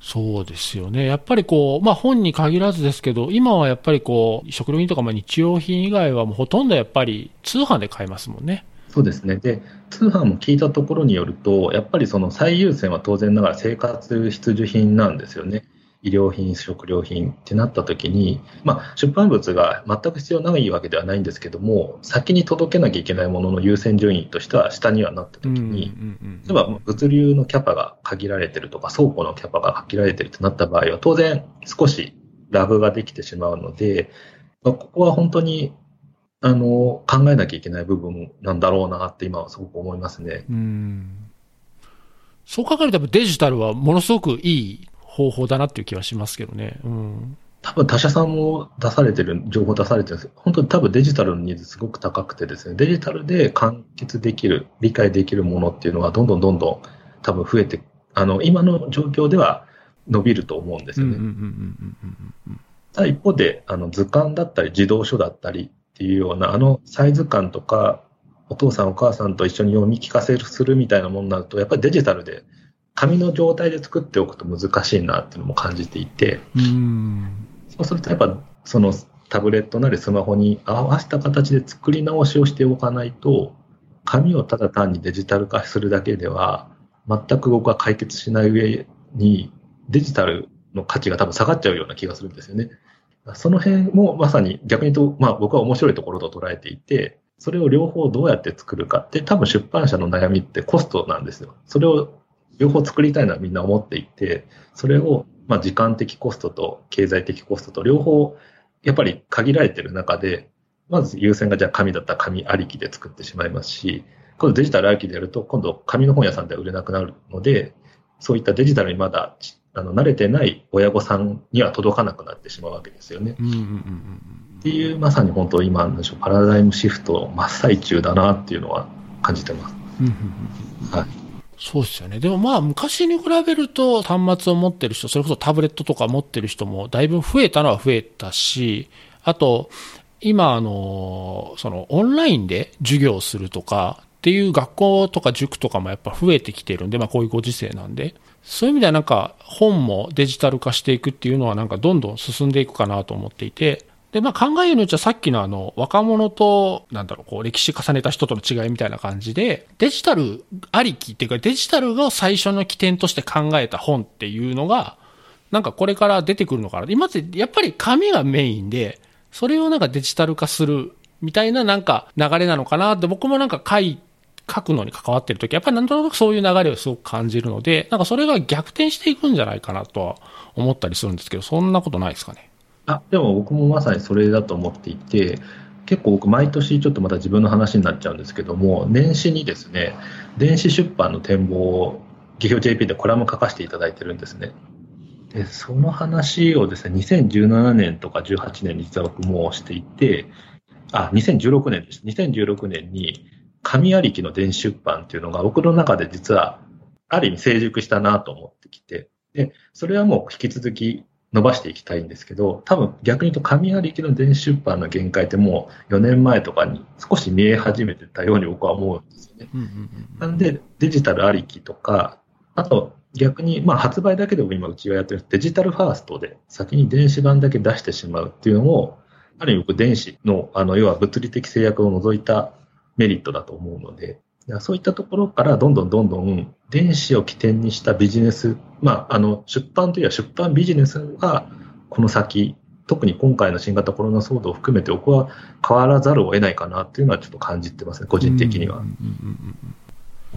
そうですよね。やっぱりこう、まあ本に限らずですけど、今はやっぱりこう、食料品とかまあ日用品以外はもうほとんどやっぱり通販で買えますもんね。そうですね。で、通販も聞いたところによると、やっぱりその最優先は当然ながら生活必需品なんですよね。医療品、食料品ってなった時に、まあ、出版物が全く必要ないわけではないんですけども、先に届けなきゃいけないものの優先順位としては下にはなった時に、例えば物流のキャパが限られてるとか、倉庫のキャパが限られてるとなった場合は、当然少しラグができてしまうので、まあ、ここは本当にあの考えなきゃいけない部分なんだろうなって今はすごく思いますね。うんそう考えるとデジタルはものすごくいい方法だなっていう気はしますけどね。うん。多分他社さんも出されてる、情報出されてるんです本当に多分デジタルのニーズすごく高くてですね、デジタルで完結できる、理解できるものっていうのはどんどんどんどん多分増えて、あの、今の状況では伸びると思うんですよね。ただ一方で、あの、図鑑だったり児童書だったりっていうような、あのサイズ感とか、お父さんお母さんと一緒に読み聞かせするみたいなものになると、やっぱりデジタルで紙の状態で作っておくと難しいなっていうのも感じていて、うん。そうするとやっぱそのタブレットなりスマホに合わせた形で作り直しをしておかないと、紙をただ単にデジタル化するだけでは、全く僕は解決しない上に、デジタルの価値が多分下がっちゃうような気がするんですよね。その辺もまさに逆に言うと、まあ僕は面白いところと捉えていて、それを両方どうやって作るかって、多分出版社の悩みってコストなんですよ。それを両方作りたいのはみんな思っていて、それをまあ時間的コストと経済的コストと両方やっぱり限られてる中で、まず優先がじゃあ紙だったら紙ありきで作ってしまいますし、今度デジタルありきでやると、今度紙の本屋さんでは売れなくなるので、そういったデジタルにまだあの慣れてない親御さんには届かなくなってしまうわけですよね。うんうんうんうんっていう、まさに本当今なんでしょう、パラダイムシフト真っ最中だなっていうのは感じてます。うんうんうんはい。そうですよね。でもまあ昔に比べると端末を持ってる人、それこそタブレットとか持ってる人もだいぶ増えたのは増えたし、あと、今あの、そのオンラインで授業をするとかっていう学校とか塾とかもやっぱ増えてきてるんで、まあこういうご時世なんで、そういう意味ではなんか本もデジタル化していくっていうのはなんかどんどん進んでいくかなと思っていて、で、まあ考えるによっちゃさっきのあの、若者と、なんだろう、こう、歴史重ねた人との違いみたいな感じで、デジタルありきっていうか、デジタルが最初の起点として考えた本っていうのが、なんかこれから出てくるのかな。今ってやっぱり紙がメインで、それをなんかデジタル化するみたいななんか流れなのかなって、僕もなんか書いて書くのに関わってるとき、やっぱりなんとなくそういう流れをすごく感じるので、なんかそれが逆転していくんじゃないかなとは思ったりするんですけど、そんなことないですかね。あ、でも僕もまさにそれだと思っていて、結構僕毎年ちょっとまた自分の話になっちゃうんですけども、年始にですね、電子出版の展望を、技評 JP でコラム書かせていただいてるんですね。で、その話をですね、2017年とか18年に実は僕もしていて、あ、2016年です。2016年に紙ありきの電子出版っていうのが僕の中で実はある意味成熟したなと思ってきて、で、それはもう引き続き伸ばしていきたいんですけど、多分逆に言うと紙ありきの電子出版の限界ってもう4年前とかに少し見え始めてたように僕は思うんですよね。うんうんうんなんでデジタルありきとか、あと逆にまあ発売だけでも今うちがやってるデジタルファーストで先に電子版だけ出してしまうっていうのも、ある意味僕電子のあの要は物理的制約を除いたメリットだと思うので、そういったところからどんどんどんどん電子を起点にしたビジネス、まあ、あの出版というよりは出版ビジネスがこの先、特に今回の新型コロナ騒動を含めて、僕は変わらざるを得ないかなっていうのはちょっと感じてますね、個人的には。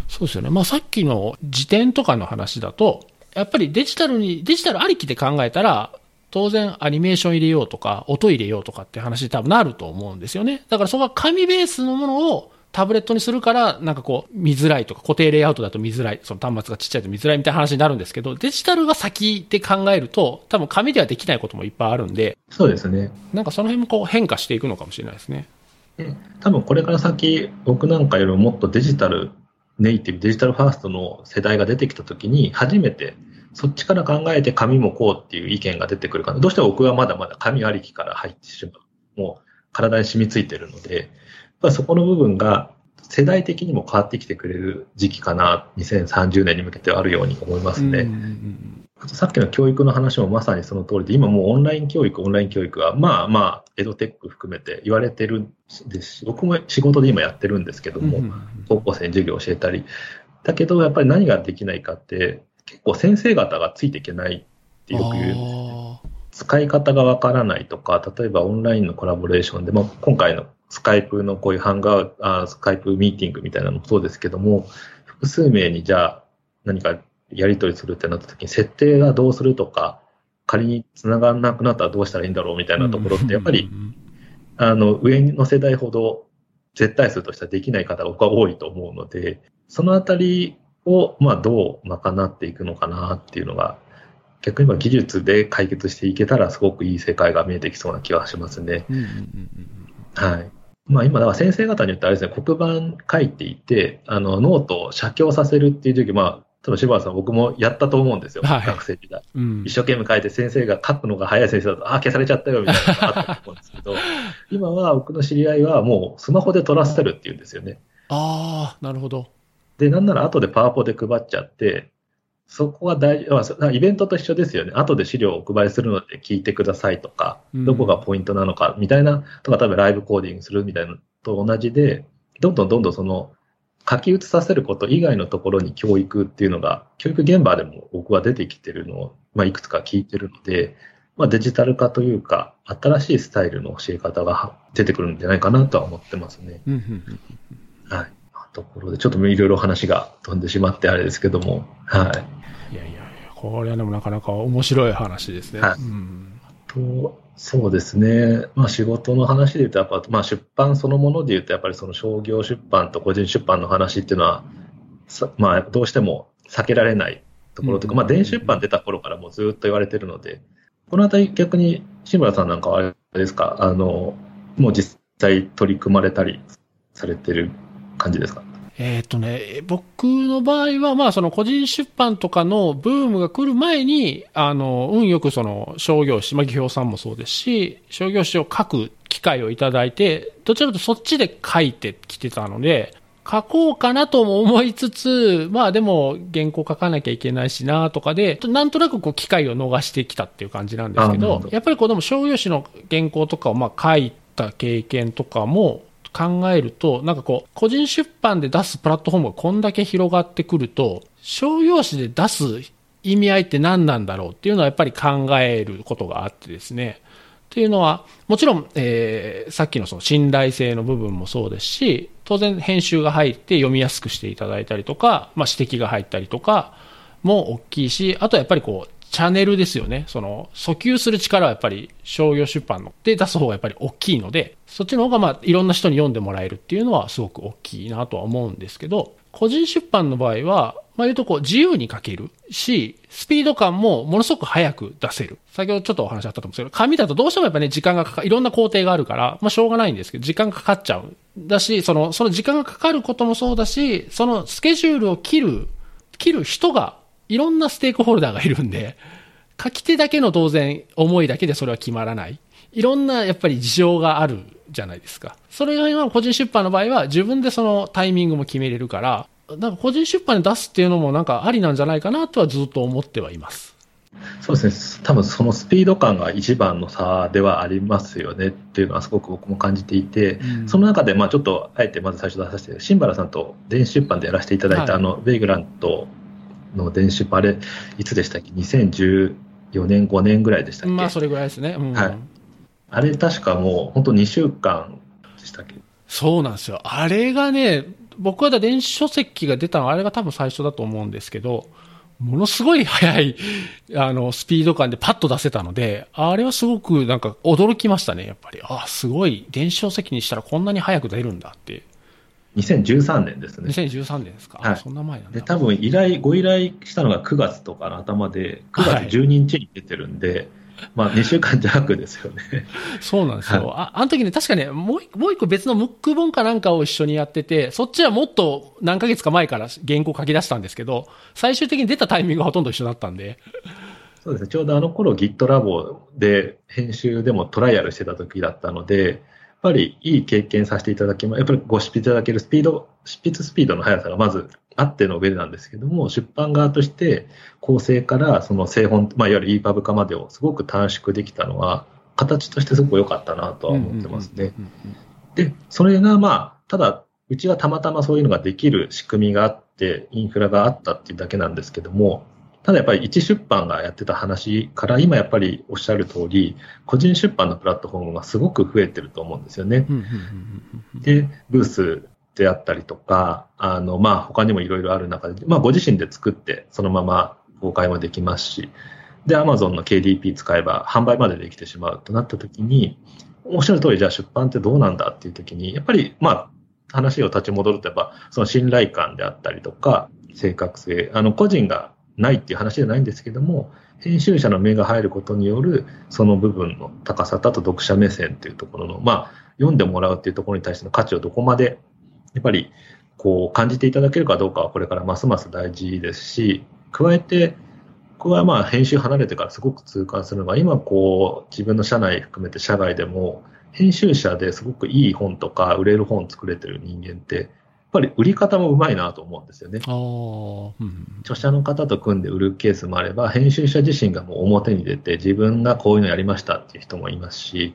そうですよね。まあさっきの辞典とかの話だと、やっぱりデジタルに、デジタルありきで考えたら、当然アニメーション入れようとか、音入れようとかって話に多分なると思うんですよね。だからそこは紙ベースのものをタブレットにするから、なんかこう、見づらいとか、固定レイアウトだと見づらい、その端末がちっちゃいと見づらいみたいな話になるんですけど、デジタルが先で考えると、多分紙ではできないこともいっぱいあるんで、そうですね。なんかその辺もこう変化していくのかもしれないですね。で多分これから先、僕なんかよりももっとデジタルネイティブ、デジタルファーストの世代が出てきたときに、初めてそっちから考えて紙もこうっていう意見が出てくるかな。どうしても僕はまだまだ紙ありきから入ってしまう。もう体に染みついてるので、そこの部分が世代的にも変わってきてくれる時期かな、2030年に向けてはあるように思いますね。あとさっきの教育の話もまさにその通りで、今もうオンライン教育、オンライン教育は、まあまあ、エドテック含めて言われてるんですし、僕も仕事で今やってるんですけども、高校生に授業を教えたり。だけど、やっぱり何ができないかって、結構先生方がついていけないってよく言うんですよ。あ使い方がわからないとか、例えばオンラインのコラボレーションでも、今回のスカイプのこういうハンガーあスカイプミーティングみたいなのもそうですけども、複数名にじゃあ何かやり取りするってなった時に、設定がどうするとか、仮に繋がらなくなったらどうしたらいいんだろうみたいなところって、やっぱりあの、上の世代ほど絶対数としてはできない方が僕は多いと思うので、そのあたりを、まあ、どう賄っていくのかなっていうのが、逆に言えば技術で解決していけたらすごくいい世界が見えてきそうな気がしますね。うんうんうんうんはい。まあ今、だから先生方によってあれですね、黒板書いていて、あの、ノートを写経させるっていう時期、まあ、多分柴田さん僕もやったと思うんですよ。はい学生時代。うん一生懸命書いて先生が書くのが早い先生だと、ああ、消されちゃったよみたいなのがあったと思うんですけど、今は僕の知り合いはもうスマホで撮らせるっていうんですよね。ああ、なるほど。で、なんなら後でパワポで配っちゃって、そこが大事、イベントと一緒ですよね。後で資料をお配りするので聞いてくださいとか、どこがポイントなのかみたいな、とか、例えばライブコーディングするみたいなのと同じで、どんどんどんどんその、書き写させること以外のところに教育っていうのが、教育現場でも僕は出てきてるのを、まあ、いくつか聞いてるので、まあ、デジタル化というか、新しいスタイルの教え方が出てくるんじゃないかなとは思ってますね。はい。ところで、ちょっといろいろ話が飛んでしまってあれですけども、はい。いやいやいや、これはでもなかなか面白い話ですね。はい。うん、と、そうですね。まあ仕事の話で言うと、やっぱ、まあ出版そのもので言うと、やっぱりその商業出版と個人出版の話っていうのは、まあどうしても避けられないところというか、まあ電子出版出た頃からもずっと言われてるので、このあたり逆に志村さんなんかはあれですか、あの、もう実際取り組まれたりされてる感じですか？えっ、とね、僕の場合は、まあ、その個人出版とかのブームが来る前に、あの、運よくその商業誌、まあ、さんもそうですし、商業誌を書く機会をいただいて、どちらかとそっちで書いてきてたので、書こうかなとも思いつつ、まあでも原稿書かなきゃいけないしなとかで、なんとなくこう機会を逃してきたっていう感じなんですけど、やっぱりこうでも商業誌の原稿とかをまあ書いた経験とかも考えると、なんかこう、個人出版で出すプラットフォームがこんだけ広がってくると、商業誌で出す意味合いって何なんだろうっていうのはやっぱり考えることがあってですね。っていうのは、もちろん、えー、さっきのその信頼性の部分もそうですし、当然編集が入って読みやすくしていただいたりとか、まあ、指摘が入ったりとかも大きいし、あとはやっぱりこう、チャンネルですよね。その、訴求する力はやっぱり商業出版ので出す方がやっぱり大きいので、そっちの方がまあいろんな人に読んでもらえるっていうのはすごく大きいなとは思うんですけど、個人出版の場合は、まあ、言うとこう自由に書けるし、スピード感もものすごく早く出せる。先ほどちょっとお話あったと思うんですけど、紙だとどうしてもやっぱね、時間がかか、いろんな工程があるから、まあしょうがないんですけど、時間かかっちゃう。だし、その、その時間がかかることもそうだし、そのスケジュールを切る、切る人が、いろんなステークホルダーがいるんで、書き手だけの当然思いだけでそれは決まらない。いろんなやっぱり事情があるじゃないですか。それが今個人出版の場合は自分でそのタイミングも決めれるから、なんか個人出版で出すっていうのもなんかありなんじゃないかなとはずっと思ってはいます。そうですね、多分そのスピード感が一番の差ではありますよねっていうのはすごく僕も感じていて、うん、その中でまあちょっとあえてまず最初出させて、新原さんと電子出版でやらせていただいた、はい、あのベイグラントの電子版、あれ、いつでしたっけ、2014年、5年ぐらいでしたっけ？まあそれぐらいですね。うん、はい。あれ確かもう本当2週間でしたっけ？そうなんですよ。あれがね、僕は電子書籍が出たのはあれが多分最初だと思うんですけど、ものすごい速い、あの、スピード感でパッと出せたので、あれはすごくなんか驚きましたね、やっぱり。あ、すごい、電子書籍にしたらこんなに早く出るんだって。2013年ですね。2013年ですか？はい、そんな前なんだ。で、多分依頼、ご依頼したのが9月とかの頭で、9月12日に出てるんで、はいまあ、2週間弱ですよね。そうなんですよ。はい、ああの時ね、確かね、もうもう一個別のムック本かなんかを一緒にやってて、そっちはもっと何ヶ月か前から原稿書き出したんですけど、最終的に出たタイミングがほとんど一緒だったんで。そうですね。ちょうどあの頃 Git ラボで編集でもトライアルしてた時だったので、ぱりいい経験させていただきま、やっぱりご執筆いただけるスピード、執筆スピードの速さがまずあっての上なんですけども、出版側として構成からその製本、まあ、いわゆる EPUB 化までをすごく短縮できたのは、形としてすごく良かったなとは思ってますね。で、それがまあ、ただ、うちはたまたまそういうのができる仕組みがあって、インフラがあったっていうだけなんですけども、ただやっぱり一出版がやってた話から今やっぱりおっしゃる通り、個人出版のプラットフォームがすごく増えてると思うんですよね。で、ブースであったりとか、あの、まあ、他にもいろいろある中で、まあ、ご自身で作ってそのまま公開もできますし、で、アマゾンの KDP 使えば販売までできてしまうとなった時に、おっしゃる通り、じゃあ出版ってどうなんだっていう時に、やっぱり、まあ、話を立ち戻ると、やっぱ、その信頼感であったりとか、正確性、あの、個人がないっていう話じゃないんですけども、編集者の目が入ることによる、その部分の高さと、あと読者目線っていうところの、まあ、読んでもらうっていうところに対しての価値をどこまでやっぱりこう感じていただけるかどうかはこれからますます大事ですし、加えて、僕はまあ編集離れてからすごく痛感するのが、今こう自分の社内含めて社外でも、編集者ですごくいい本とか売れる本作れてる人間ってぱり売り方もうまいなと思うんですよね。うん。著者の方と組んで売るケースもあれば、編集者自身がもう表に出て、自分がこういうのやりましたっていう人もいますし、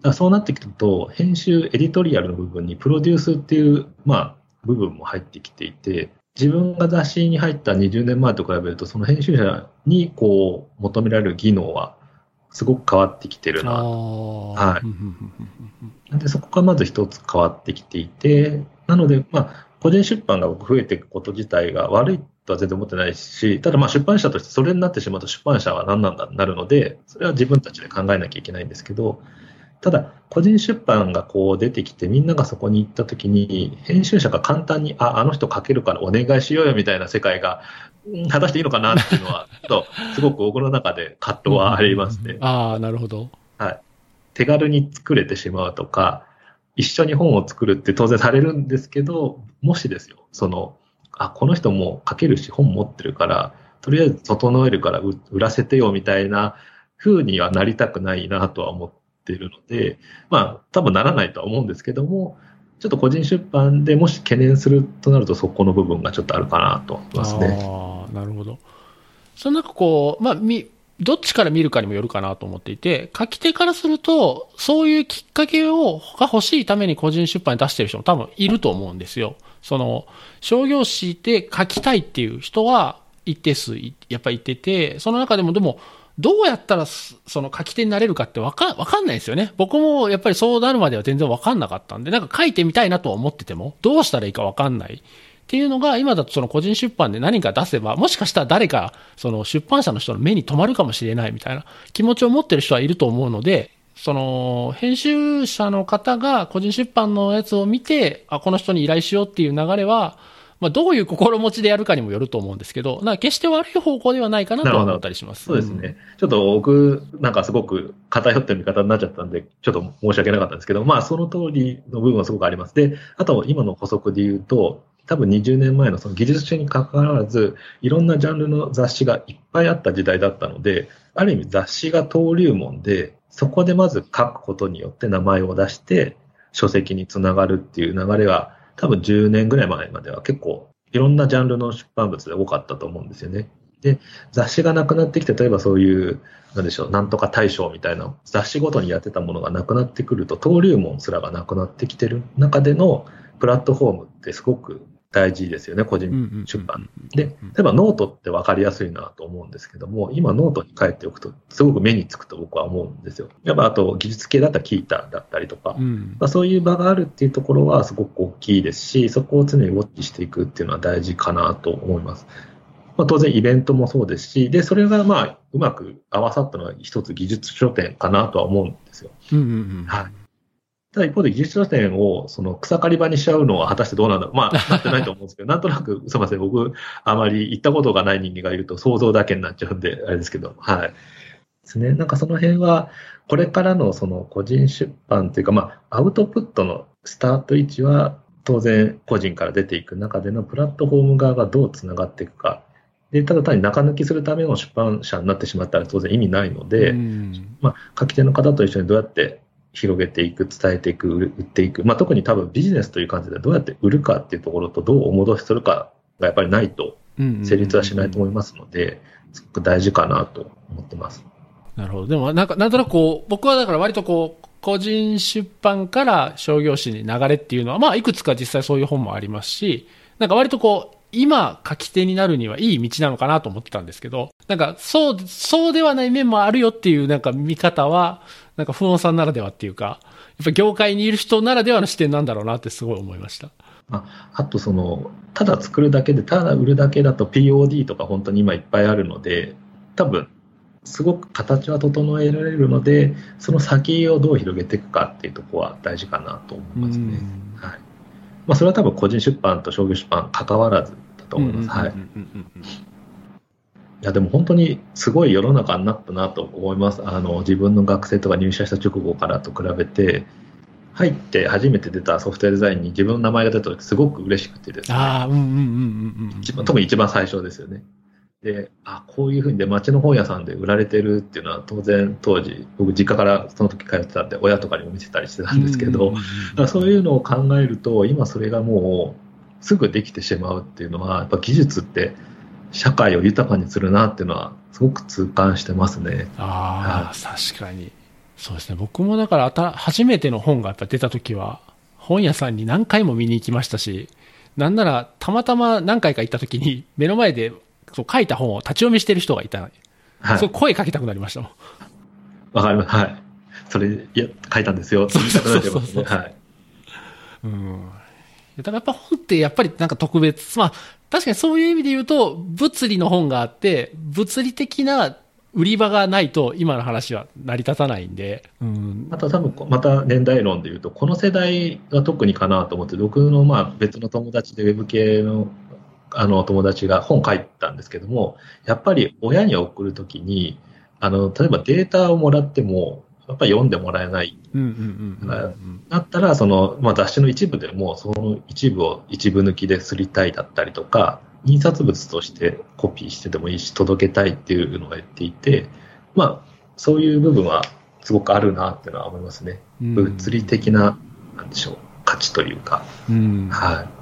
だそうなってくると、編集、エディトリアルの部分にプロデュースっていう、まあ、部分も入ってきていて、自分が雑誌に入った20年前と比べると、その編集者にこう求められる技能はすごく変わってきてるな。ああ、はいで、そこがまず一つ変わってきていて、なので、まあ、個人出版が増えていくこと自体が悪いとは全然思ってないし、ただまあ出版社としてそれになってしまうと出版社は何なんだになるので、それは自分たちで考えなきゃいけないんですけど、ただ、個人出版がこう出てきて、みんながそこに行った時に、編集者が簡単に、あ、あの人書けるからお願いしようよみたいな世界が、うん果たしていいのかなっていうのは、と、すごく僕の中で葛藤はありますね。ああ、なるほど。はい。手軽に作れてしまうとか、一緒に本を作るって当然されるんですけど、もしですよ、その、あ、この人も書けるし本持ってるから、とりあえず整えるから売らせてよみたいな風にはなりたくないなとは思ってるので、まあ多分ならないとは思うんですけども、ちょっと個人出版でもし懸念するとなるとそこの部分がちょっとあるかなと思いますね。ああ、なるほど。そのなんかこう、まあ、どっちから見るかにもよるかなと思っていて、書き手からすると、そういうきっかけを、が欲しいために個人出版に出してる人も多分いると思うんですよ。その、商業誌で書きたいっていう人は一定数やっぱりいてて、その中でもでも、どうやったらその書き手になれるかってわかわかんないですよね。僕もやっぱりそうなるまでは全然わかんなかったんで、なんか書いてみたいなとは思ってても、どうしたらいいかわかんない。っていうのが、今だとその個人出版で何か出せば、もしかしたら誰か、その出版社の人の目に留まるかもしれないみたいな気持ちを持ってる人はいると思うので、その、編集者の方が個人出版のやつを見て、あ、この人に依頼しようっていう流れは、まあ、どういう心持ちでやるかにもよると思うんですけど、な決して悪い方向ではないかなとは思ったりします。そうですね。ちょっと僕、なんかすごく偏ってる見方になっちゃったんで、ちょっと申し訳なかったんですけど、まあその通りの部分はすごくあります。で、あと今の補足で言うと、多分20年前のその技術書に関わらず、いろんなジャンルの雑誌がいっぱいあった時代だったので、ある意味雑誌が登竜門で、そこでまず書くことによって名前を出して、書籍につながるっていう流れが、多分10年ぐらい前までは結構いろんなジャンルの出版物で多かったと思うんですよね。で、雑誌がなくなってきて、例えばそういう、なんでしょう、なんとか大賞みたいな雑誌ごとにやってたものがなくなってくると、登竜門すらがなくなってきてる中でのプラットフォームってすごく大事ですよね、個人出版。で、例えばノートって分かりやすいなと思うんですけども、今ノートに書いておくと、すごく目につくと僕は思うんですよ。やっぱあと技術系だったら Qiita だったりとか、うんまあ、そういう場があるっていうところはすごく大きいですし、そこを常にウォッチしていくっていうのは大事かなと思います。まあ、当然イベントもそうですし、で、それがまあ、うまく合わさったのは一つ技術書典かなとは思うんですよ。うんうんうんはい。ただ一方で技術書典をその草刈り場にしちゃうのは果たしてどうなんだろう。まあ、なってないと思うんですけど、なんとなく、すみません、僕、あまり行ったことがない人間がいると想像だけになっちゃうんで、あれですけど、はい。ですね。なんかその辺は、これからのその個人出版というか、まあ、アウトプットのスタート位置は、当然個人から出ていく中でのプラットフォーム側がどうつながっていくか。で、ただ単に中抜きするための出版社になってしまったら当然意味ないので、うんまあ、書き手の方と一緒にどうやって広げていく、伝えていく、売っていく、まあ、特に多分ビジネスという感じでどうやって売るかっていうところとどうお戻しするかがやっぱりないと成立はしないと思いますので、すごく大事かなと思ってます。なるほど。でも、なんか、なんとなくこう、僕はだから割とこう、個人出版から商業誌に流れっていうのは、まあ、いくつか実際そういう本もありますし、なんか割とこう、今書き手になるにはいい道なのかなと思ってたんですけど、なんか、そう、そうではない面もあるよっていうなんか見方は、なんか、不音さんならではっていうか、やっぱ業界にいる人ならではの視点なんだろうなってすごい思いました。ああとその、ただ作るだけで、ただ売るだけだと POD とか本当に今いっぱいあるので、多分、すごく形は整えられるので、その先をどう広げていくかっていうところは大事かなと思いますね。はい。まあ、それは多分個人出版と商業出版関わらずだと思います。はい。いや、でも本当にすごい世の中になったなと思います。あの、自分の学生とか入社した直後からと比べて、入って初めて出たソフトウェアデザインに自分の名前が出た時すごく嬉しくてですね。ああ、うんうんうんうんうん。一番特に一番最初ですよね。で、あ、こういうふうにで街の本屋さんで売られてるっていうのは当然当時、僕実家からその時通ってたんで親とかにも見せたりしてたんですけど、そういうのを考えると、今それがもうすぐできてしまうっていうのは、やっぱ技術って社会を豊かにするなっていうのは、すごく痛感してますね。ああ、確かに。そうですね。僕もだからた、初めての本がやっぱ出た時は、本屋さんに何回も見に行きましたし、なんなら、たまたま何回か行った時に、目の前でそう書いた本を立ち読みしてる人がいた。はい、そう声かけたくなりましたもん。わかります。はい。それ、いや、書いたんですよ。そうそうそうそう。はい。うん。だからやっぱ本ってやっぱりなんか特別。まあ、確かにそういう意味で言うと、物理の本があって、物理的な売り場がないと今の話は成り立たないんで。うん、あと多分、また年代論で言うと、この世代が特にかなと思って、僕のまあ別の友達でウェブ系のあの友達が本書いたんですけども、やっぱり親に送るときに、あの、例えばデータをもらっても、やっぱり読んでもらえない。だったら、その、まあ、雑誌の一部でも、その一部を一部抜きですりたいだったりとか、印刷物としてコピーしてでもいいし、届けたいっていうのが言っていて、まあ、そういう部分はすごくあるなっていうのは思いますね。物理的な、なんでしょう、価値というか。うん、はい。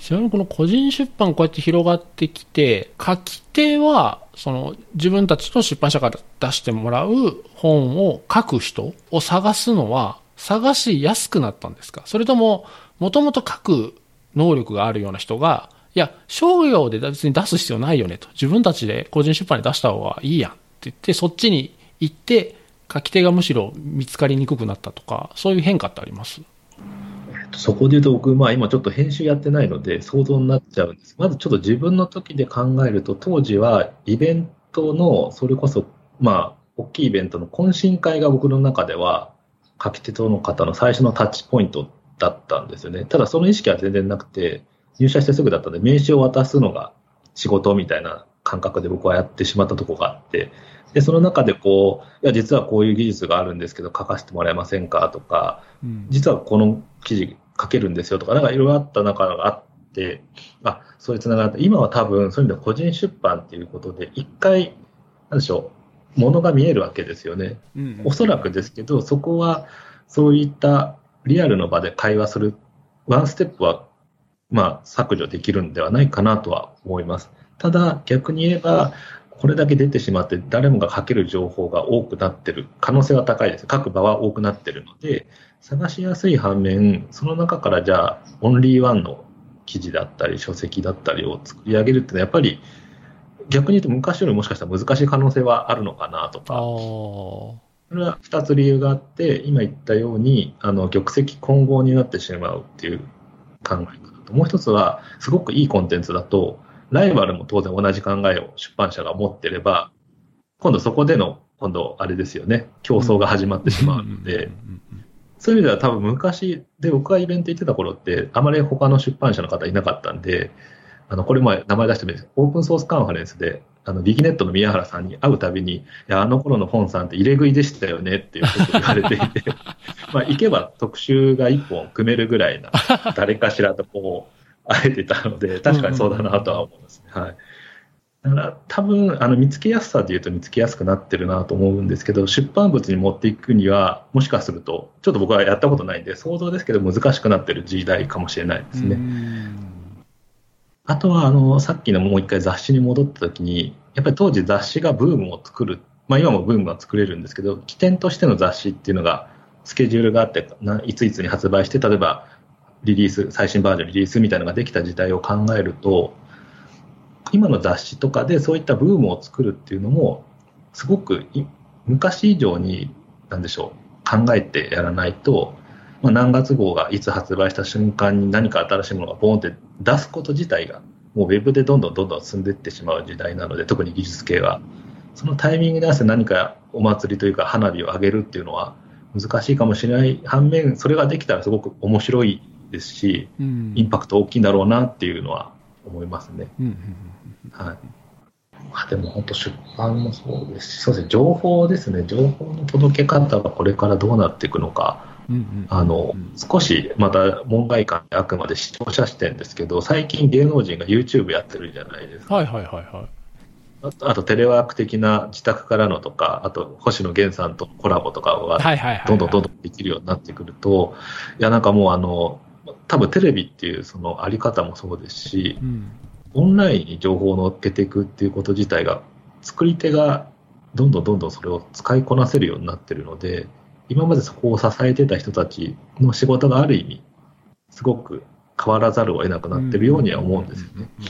ちなみにこの個人出版こうやって広がってきて、書き手は、その自分たちと出版社から出してもらう本を書く人を探すのは、探しやすくなったんですか？それとも、もともと書く能力があるような人が、いや、商業で別に出す必要ないよねと。自分たちで個人出版に出した方がいいやんって言って、そっちに行って、書き手がむしろ見つかりにくくなったとか、そういう変化ってあります？そこで言うと僕、まあ今ちょっと編集やってないので想像になっちゃうんです。まずちょっと自分の時で考えると、当時はイベントの、それこそ、まあ、大きいイベントの懇親会が僕の中では、書き手との方の最初のタッチポイントだったんですよね。ただその意識は全然なくて、入社してすぐだったので、名刺を渡すのが仕事みたいな感覚で僕はやってしまったところがあって、で、その中でこう、いや、実はこういう技術があるんですけど、書かせてもらえませんかとか、うん、実はこの記事書けるんですよとか、なんかいろいろあった中があって、あ、そういうつながり今は多分、そういう意味で個人出版っていうことで、一回、なんでしょう、ものが見えるわけですよね。うん、おそらくですけど、そこは、そういったリアルの場で会話する、ワンステップは、まあ、削除できるんではないかなとは思います。ただ、逆に言えば、これだけ出てしまって、誰もが書ける情報が多くなってる可能性は高いです。書く場は多くなってるので、探しやすい反面、その中からじゃあ、オンリーワンの記事だったり、書籍だったりを作り上げるっていうのは、やっぱり、逆に言うと昔よりもしかしたら難しい可能性はあるのかなとか、それは2つ理由があって、今言ったように、あの玉石混合になってしまうっていう考え方と、もう一つは、すごくいいコンテンツだと、ライバルも当然同じ考えを出版社が持ってれば、今度そこでの、今度あれですよね、競争が始まってしまうので、そういう意味では多分昔で僕がイベント行ってた頃って、あまり他の出版社の方いなかったんで、あの、これも名前出してもいいです。オープンソースカンファレンスで、あの、ビギネットの宮原さんに会うたびに、いや、あの頃の本さんって入れ食いでしたよねっていうことを言われていて、まあ、行けば特集が一本組めるぐらいな、誰かしらとこう、会えてたので、確かにそうだなとは思いますね。はい。だから多分あの見つけやすさでいうと見つけやすくなってるなと思うんですけど出版物に持っていくにはもしかするとちょっと僕はやったことないんで想像ですけど難しくなってる時代かもしれないですね。あとはあのさっきのもう一回雑誌に戻った時にやっぱり当時雑誌がブームを作る、まあ、今もブームは作れるんですけど起点としての雑誌っていうのがスケジュールがあっていついつに発売して例えばリリース最新バージョンリリースみたいなのができた時代を考えると今の雑誌とかでそういったブームを作るっていうのも、すごく昔以上に、なんでしょう、考えてやらないと、まあ、何月号がいつ発売した瞬間に何か新しいものがボーンって出すこと自体が、もうウェブでどんどんどんどん進んでいってしまう時代なので、特に技術系は。そのタイミングで合わせて何かお祭りというか花火を上げるっていうのは難しいかもしれない反面、それができたらすごく面白いですし、うん、インパクト大きいんだろうなっていうのは思いますね。はい。まあ、でも本当出版もそうですし、そうですね、情報ですね、情報の届け方がこれからどうなっていくのか、あの少しまた門外観であくまで視聴者視点ですけど、最近芸能人が YouTube やってるじゃないですか。はいはいはいはい。あとあとテレワーク的な自宅からのとか、あと星野源さんとのコラボとかがどんどんどんどんできるようになってくると、いやなんかもうあの、多分テレビっていうそのあり方もそうですし、うん。オンラインに情報を乗っけていくっていうこと自体が、作り手がどんどんどんどんそれを使いこなせるようになってるので、今までそこを支えてた人たちの仕事がある意味、すごく変わらざるを得なくなってるようには思うんですよね。いわ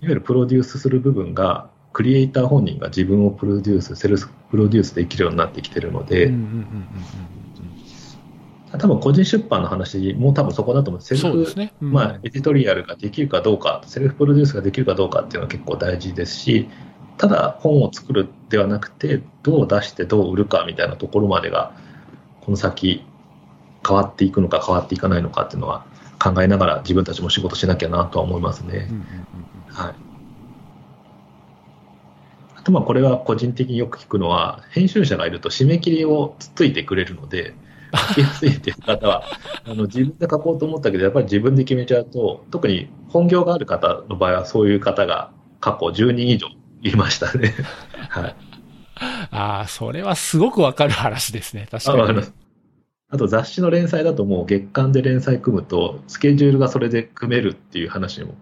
ゆるプロデュースする部分が、クリエイター本人が自分をプロデュース、セルスプロデュースできるようになってきてるので、うんうんうんうんうん多分個人出版の話も多分そこだと思う。セルフね。うんまあ、エディトリアルができるかどうか、セルフプロデュースができるかどうかっていうのは結構大事ですし、ただ本を作るではなくて、どう出してどう売るかみたいなところまでが、この先変わっていくのか変わっていかないのかっていうのは考えながら自分たちも仕事しなきゃなとは思いますね。うんうんうんはい。あとまあこれは個人的によく聞くのは、編集者がいると締め切りをつっついてくれるので、書きやすいっていう方は、あの自分で書こうと思ったけど、やっぱり自分で決めちゃうと、特に本業がある方の場合はそういう方が過去10人以上いましたね。はい。ああ、それはすごくわかる話ですね。確かに。あわかりますあと雑誌の連載だともう月間で連載組むと、スケジュールがそれで組めるっていう話も、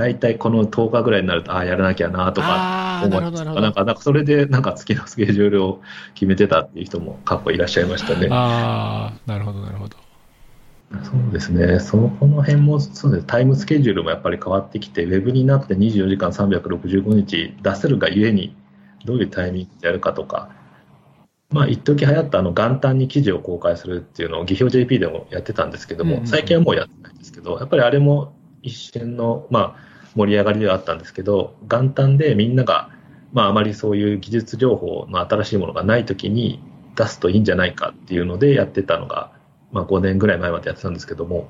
大体この10日ぐらいになると、ああ、やらなきゃなとか思ないるほど、なんか、なんかそれでなんか月のスケジュールを決めてたっていう人も過去いらっしゃいましたね。ああ、なるほど、なるほど。そうですね、そのこの辺もそうです、タイムスケジュールもやっぱり変わってきて、ウェブになって24時間365日出せるがゆえに、どういうタイミングでやるかとか、まあ一時流行ったあの元旦に記事を公開するっていうのを、技評 JP でもやってたんですけども、最近はもうやってないんですけど、やっぱりあれも一瞬の、まあ、盛り上がりではあったんですけど、元旦でみんなが、まあ、あまりそういう技術情報の新しいものがないときに出すといいんじゃないかっていうのでやってたのが、まあ、5年ぐらい前までやってたんですけども、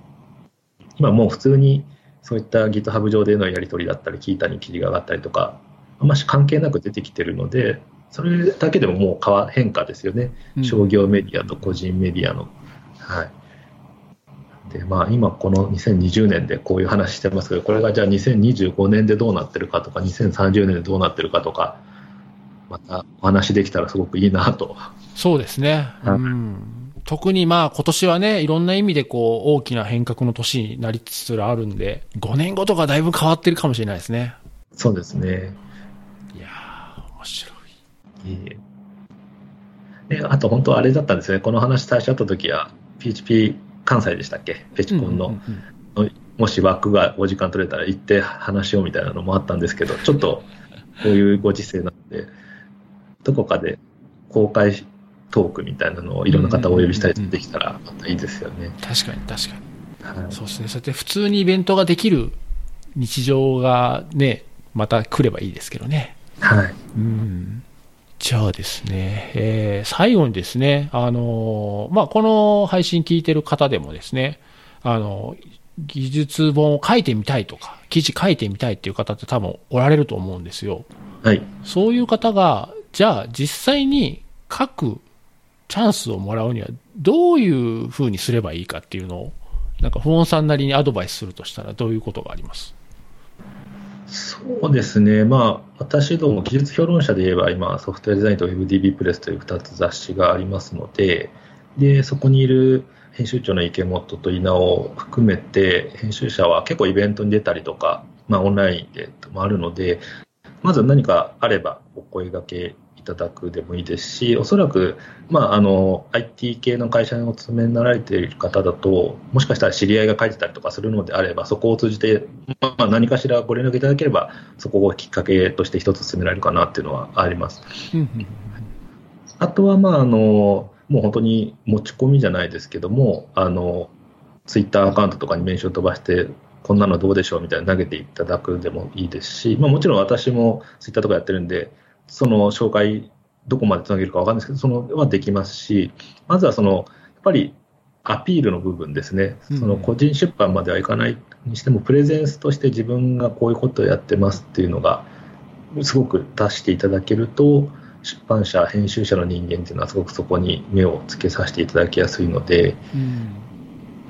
今もう普通にそういった GitHub 上でのやり取りだったり、キータに記事が上がったりとか、あんまし関係なく出てきてるので、それだけでももう変化ですよね。うん商業メディアと個人メディアの。はい。で、まあ今この2020年でこういう話してますけど、これがじゃあ2025年でどうなってるかとか、2030年でどうなってるかとか、またお話できたらすごくいいなと。そうですね。はいうん。特にまあ今年はね、いろんな意味でこう大きな変革の年になりつつあるんで、5年後とかだいぶ変わってるかもしれないですね。そうですね。いやー、面白い。いえいえであと本当あれだったんですね。この話最初あった時は、PHP 関西でしたっけ？フェチコンの。うんうんうんもし枠が5時間取れたら行って話しようみたいなのもあったんですけど、ちょっとこういうご時世なので、どこかで公開トークみたいなのをいろんな方をお呼びしたりできたらまたいいですよね。確かに確かに。はいそうですね。そうやって普通にイベントができる日常がね、また来ればいいですけどね。はい。うんじゃあですね、えー最後にですね、あのーまあ、この配信聞いてる方でもですね、あの技術本を書いてみたいとか、記事書いてみたいっていう方って多分おられると思うんですよ。はい。そういう方が、じゃあ実際に書くチャンスをもらうにはどういうふうにすればいいかっていうのを、なんか、不穏さんなりにアドバイスするとしたらどういうことがあります？そうですね。まあ、私ども技術評論者で言えば今、ソフトウェアデザインと WebDB プレスという2つ雑誌がありますので、で、そこにいる編集長の池本と稲尾を含めて、編集者は結構イベントに出たりとか、まあ、オンラインでもあるので、まず何かあればお声掛けいただくでもいいですし、おそらく、まあ、あの IT 系の会社にお勤めになられている方だと、もしかしたら知り合いが書いてたりとかするのであれば、そこを通じて、まあ、何かしらご連絡いただければ、そこをきっかけとして一つ進められるかなっていうのはあります。うんあとは、まあ、あの、もう本当に持ち込みじゃないですけども、あの、ツイッターアカウントとかに名刺を飛ばして、こんなのどうでしょうみたいな投げていただくでもいいですし、まあ、もちろん私もツイッターとかやってるんで、その紹介、どこまでつなげるかわかんないですけど、そのはできますし、まずはその、やっぱりアピールの部分ですね、うん。その個人出版まではいかないにしても、プレゼンスとして自分がこういうことをやってますっていうのが、すごく出していただけると、出版社、編集者の人間っていうのは、すごくそこに目をつけさせていただきやすいので、うん。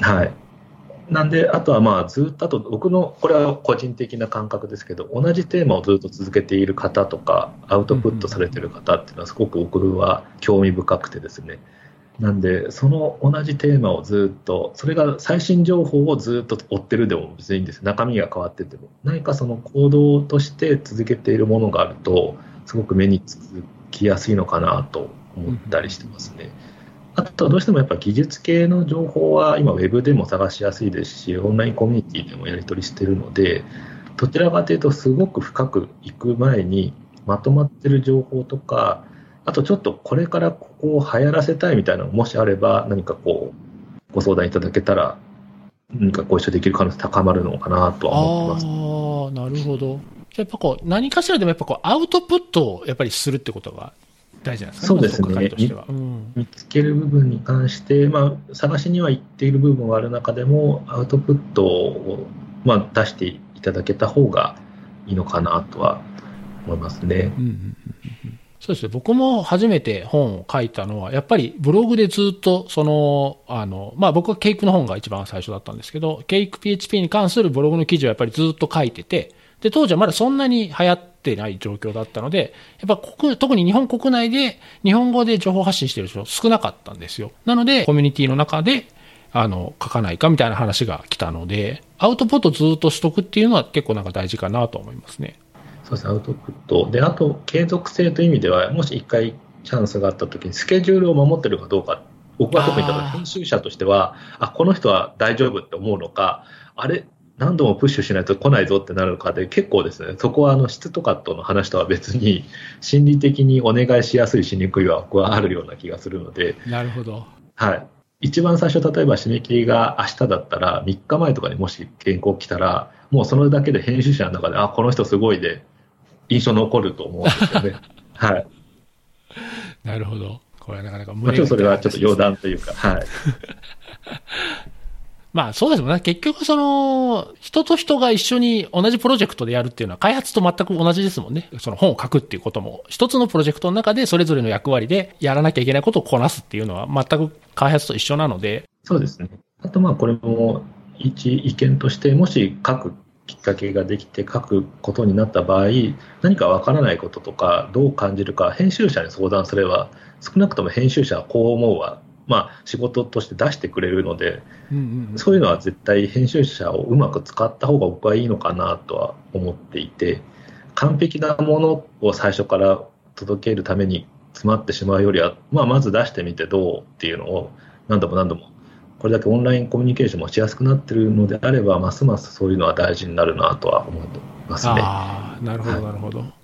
はい。なんで、あとはまあ、ずっと、あと僕の、これは個人的な感覚ですけど、同じテーマをずっと続けている方とか、アウトプットされている方っていうのは、すごく僕は興味深くてですね、なんで、その同じテーマをずっと、それが最新情報をずっと追ってるでも別にいいんです。中身が変わってても。何かその行動として続けているものがあると、すごく目につきやすいのかなと思ったりしてますね。あとどうしてもやっぱ技術系の情報は今ウェブでも探しやすいですし、オンラインコミュニティでもやり取りしてるので、どちらかというとすごく深く行く前にまとまってる情報とか、あとちょっとこれからここを流行らせたいみたいなのもしあれば、何かこう、ご相談いただけたら、何かご一緒できる可能性高まるのかなとは思ってます。あ、なるほど。やっぱこう、何かしらでもやっぱこう、アウトプットをやっぱりするってことが大事なんですかね。そうですね。うん、見つける部分に関して、まあ、探しには行っている部分はある中でも、アウトプットを、まあ、出していただけた方がいいのかなとは思いますね。うんうんうんそうですね。僕も初めて本を書いたのは、やっぱりブログでずっと、その、あの、まあ僕はケイクの本が一番最初だったんですけど、ケイク PHP に関するブログの記事をやっぱりずっと書いてて、で、当時はまだそんなに流行ってない状況だったので、やっぱ国、特に日本国内で日本語で情報発信してる人少なかったんですよ。なので、コミュニティの中で、あの、書かないかみたいな話が来たので、アウトプットずっとしとくっていうのは結構なんか大事かなと思いますね。そうですね、アウトプット。で、あと、継続性という意味では、もし一回チャンスがあったときに、スケジュールを守ってるかどうか、僕は特に編集者としては、あこの人は大丈夫って思うのか、あれ、何度もプッシュしないと来ないぞってなるのかで、結構ですね、そこはあの質とかとの話とは別に、心理的にお願いしやすい、しにくいは僕はあるような気がするので。なるほど。はい。一番最初、例えば締め切りが明日だったら、3日前とかにもし原稿来たら、もうそれだけで編集者の中で、あ、この人すごいで、印象残ると思うんですよね。はい。なるほど。これはなかなか無理、ね、まあ、ちそれはちょっと余談というか、はい。まあそうですもんね。結局その、人と人が一緒に同じプロジェクトでやるっていうのは開発と全く同じですもんね。その本を書くっていうことも、一つのプロジェクトの中でそれぞれの役割でやらなきゃいけないことをこなすっていうのは全く開発と一緒なので。そうですね。あとまあこれも一意見として、もし書くきっかけができて書くことになった場合、何かわからないこととか、どう感じるか、編集者に相談すれば、少なくとも編集者はこう思うわ、まあ、仕事として出してくれるので、うんうんうん、そういうのは絶対編集者をうまく使った方が僕はいいのかなとは思っていて、完璧なものを最初から届けるために詰まってしまうよりは、まあ、まず出してみてどうっていうのを何度も何度もこれだけオンラインコミュニケーションもしやすくなっているのであれば、ますますそういうのは大事になるなとは思いますね。あなるほど、なるほど。はい、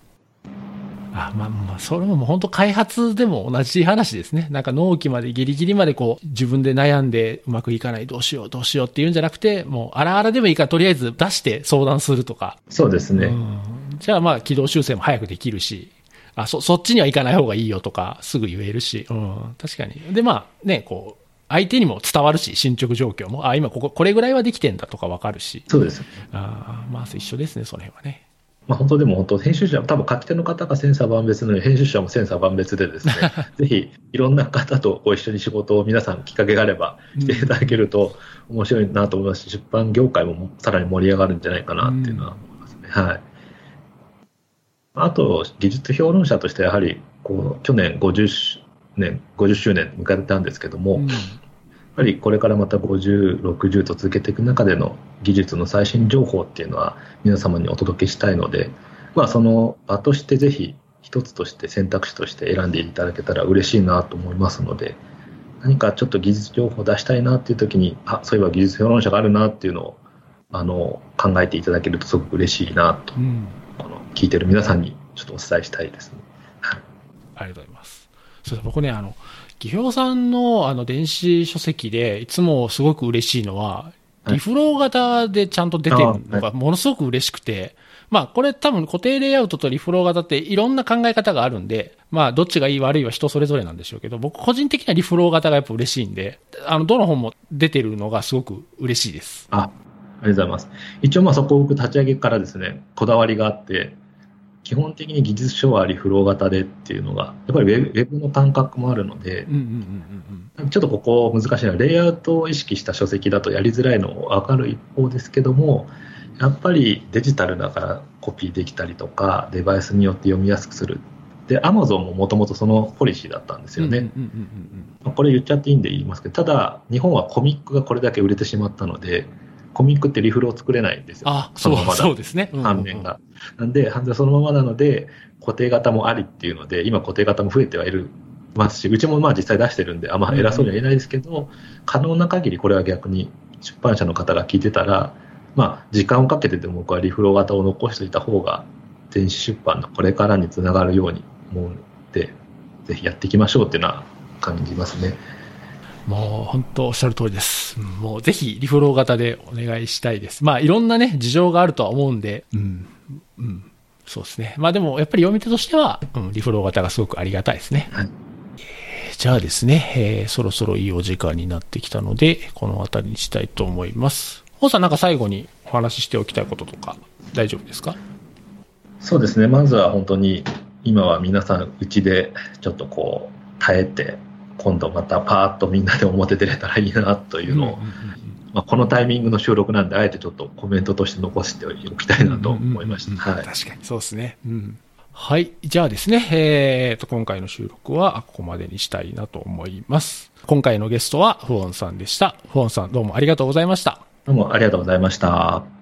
あまあまあ、それももう本当開発でも同じ話ですね。なんか納期までギリギリまでこう自分で悩んでうまくいかないどうしようどうしようっていうんじゃなくて、もうあらあらでもいいからとりあえず出して相談するとか。そうですね。うん、じゃあまあ軌道修正も早くできるし、あ、そ、そっちには行かない方がいいよとかすぐ言えるし、うん、確かに。でまあね、こう、相手にも伝わるし、進捗状況も、あ、今ここ、これぐらいはできてんだとかわかるし。そうです。あまあ、一緒ですね、その辺はね。まあ、本当でも本当、編集者、多分書き手の方がセンサー万別のように、編集者もセンサー万別でですね、ぜひいろんな方とご一緒に仕事を皆さんきっかけがあればしていただけると面白いなと思いますし、出版業界もさらに盛り上がるんじゃないかなっていうのは思いますね。はい。あと、技術評論者としてやはり、こう、去年50年、50周年迎えたんですけども、うん、ぱりこれからまた50、60と続けていく中での技術の最新情報っていうのは皆様にお届けしたいので、まあ、その場としてぜひ一つとして選択肢として選んでいただけたら嬉しいなと思いますので、何かちょっと技術情報を出したいなっていう時に、あ、そういえば技術評論者があるなっていうのをあの考えていただけるとすごく嬉しいなと、うん、この聞いてる皆さんにちょっとお伝えしたいですね。ありがとうございます。そう僕ね、あの、技評さんのあの電子書籍でいつもすごく嬉しいのは、リフロー型でちゃんと出てるのがものすごく嬉しくて、まあこれ多分固定レイアウトとリフロー型っていろんな考え方があるんで、まあどっちがいい悪いは人それぞれなんでしょうけど、僕個人的にはリフロー型がやっぱ嬉しいんで、あの、どの本も出てるのがすごく嬉しいです。あ、ありがとうございます。一応まあそこを僕立ち上げからですね、こだわりがあって、基本的に技術書はリフロー型でっていうのが、やっぱりウェブの感覚もあるので、ちょっとここ難しいのは、レイアウトを意識した書籍だとやりづらいのも分かる一方ですけども、やっぱりデジタルだからコピーできたりとか、デバイスによって読みやすくする。で、アマゾンももともとそのポリシーだったんですよね。これ言っちゃっていいんで言いますけど、ただ、日本はコミックがこれだけ売れてしまったので、コミックってリフルを作れないんですよ。あ、そうのままだそうですね。うんうんうん反面が。なんで、反面そのままなので、固定型もありっていうので、今固定型も増えてはいるますし、うちもまあ実際出してるんで、あんま偉そうには言えないですけど、可能な限りこれは逆に出版社の方が聞いてたら、まあ時間をかけてでも僕はリフロ型を残しておいた方が、電子出版のこれからにつながるように思うので、ぜひやっていきましょうっていうのは感じますね。もう本当おっしゃる通りです。うんもうぜひリフロー型でお願いしたいです。まあいろんなね、事情があるとは思うんで、うん、うん、そうですね。まあでもやっぱり読み手としては、うん、リフロー型がすごくありがたいですね。はいえーじゃあですね、えーそろそろいいお時間になってきたので、この辺りにしたいと思います。本さんなんか最後にお話ししておきたいこととか大丈夫ですか？そうですね、まずは本当に今は皆さん、うちでちょっとこう耐えて、今度またパーッとみんなで表出れたらいいなというのを、まあ、このタイミングの収録なんで、あえてちょっとコメントとして残しておきたいなと思いました。確かに、そうですね。うん。はい。じゃあですね、えーと、今回の収録はここまでにしたいなと思います。今回のゲストはフォンさんでした。フォンさんどうもありがとうございました。どうもありがとうございました。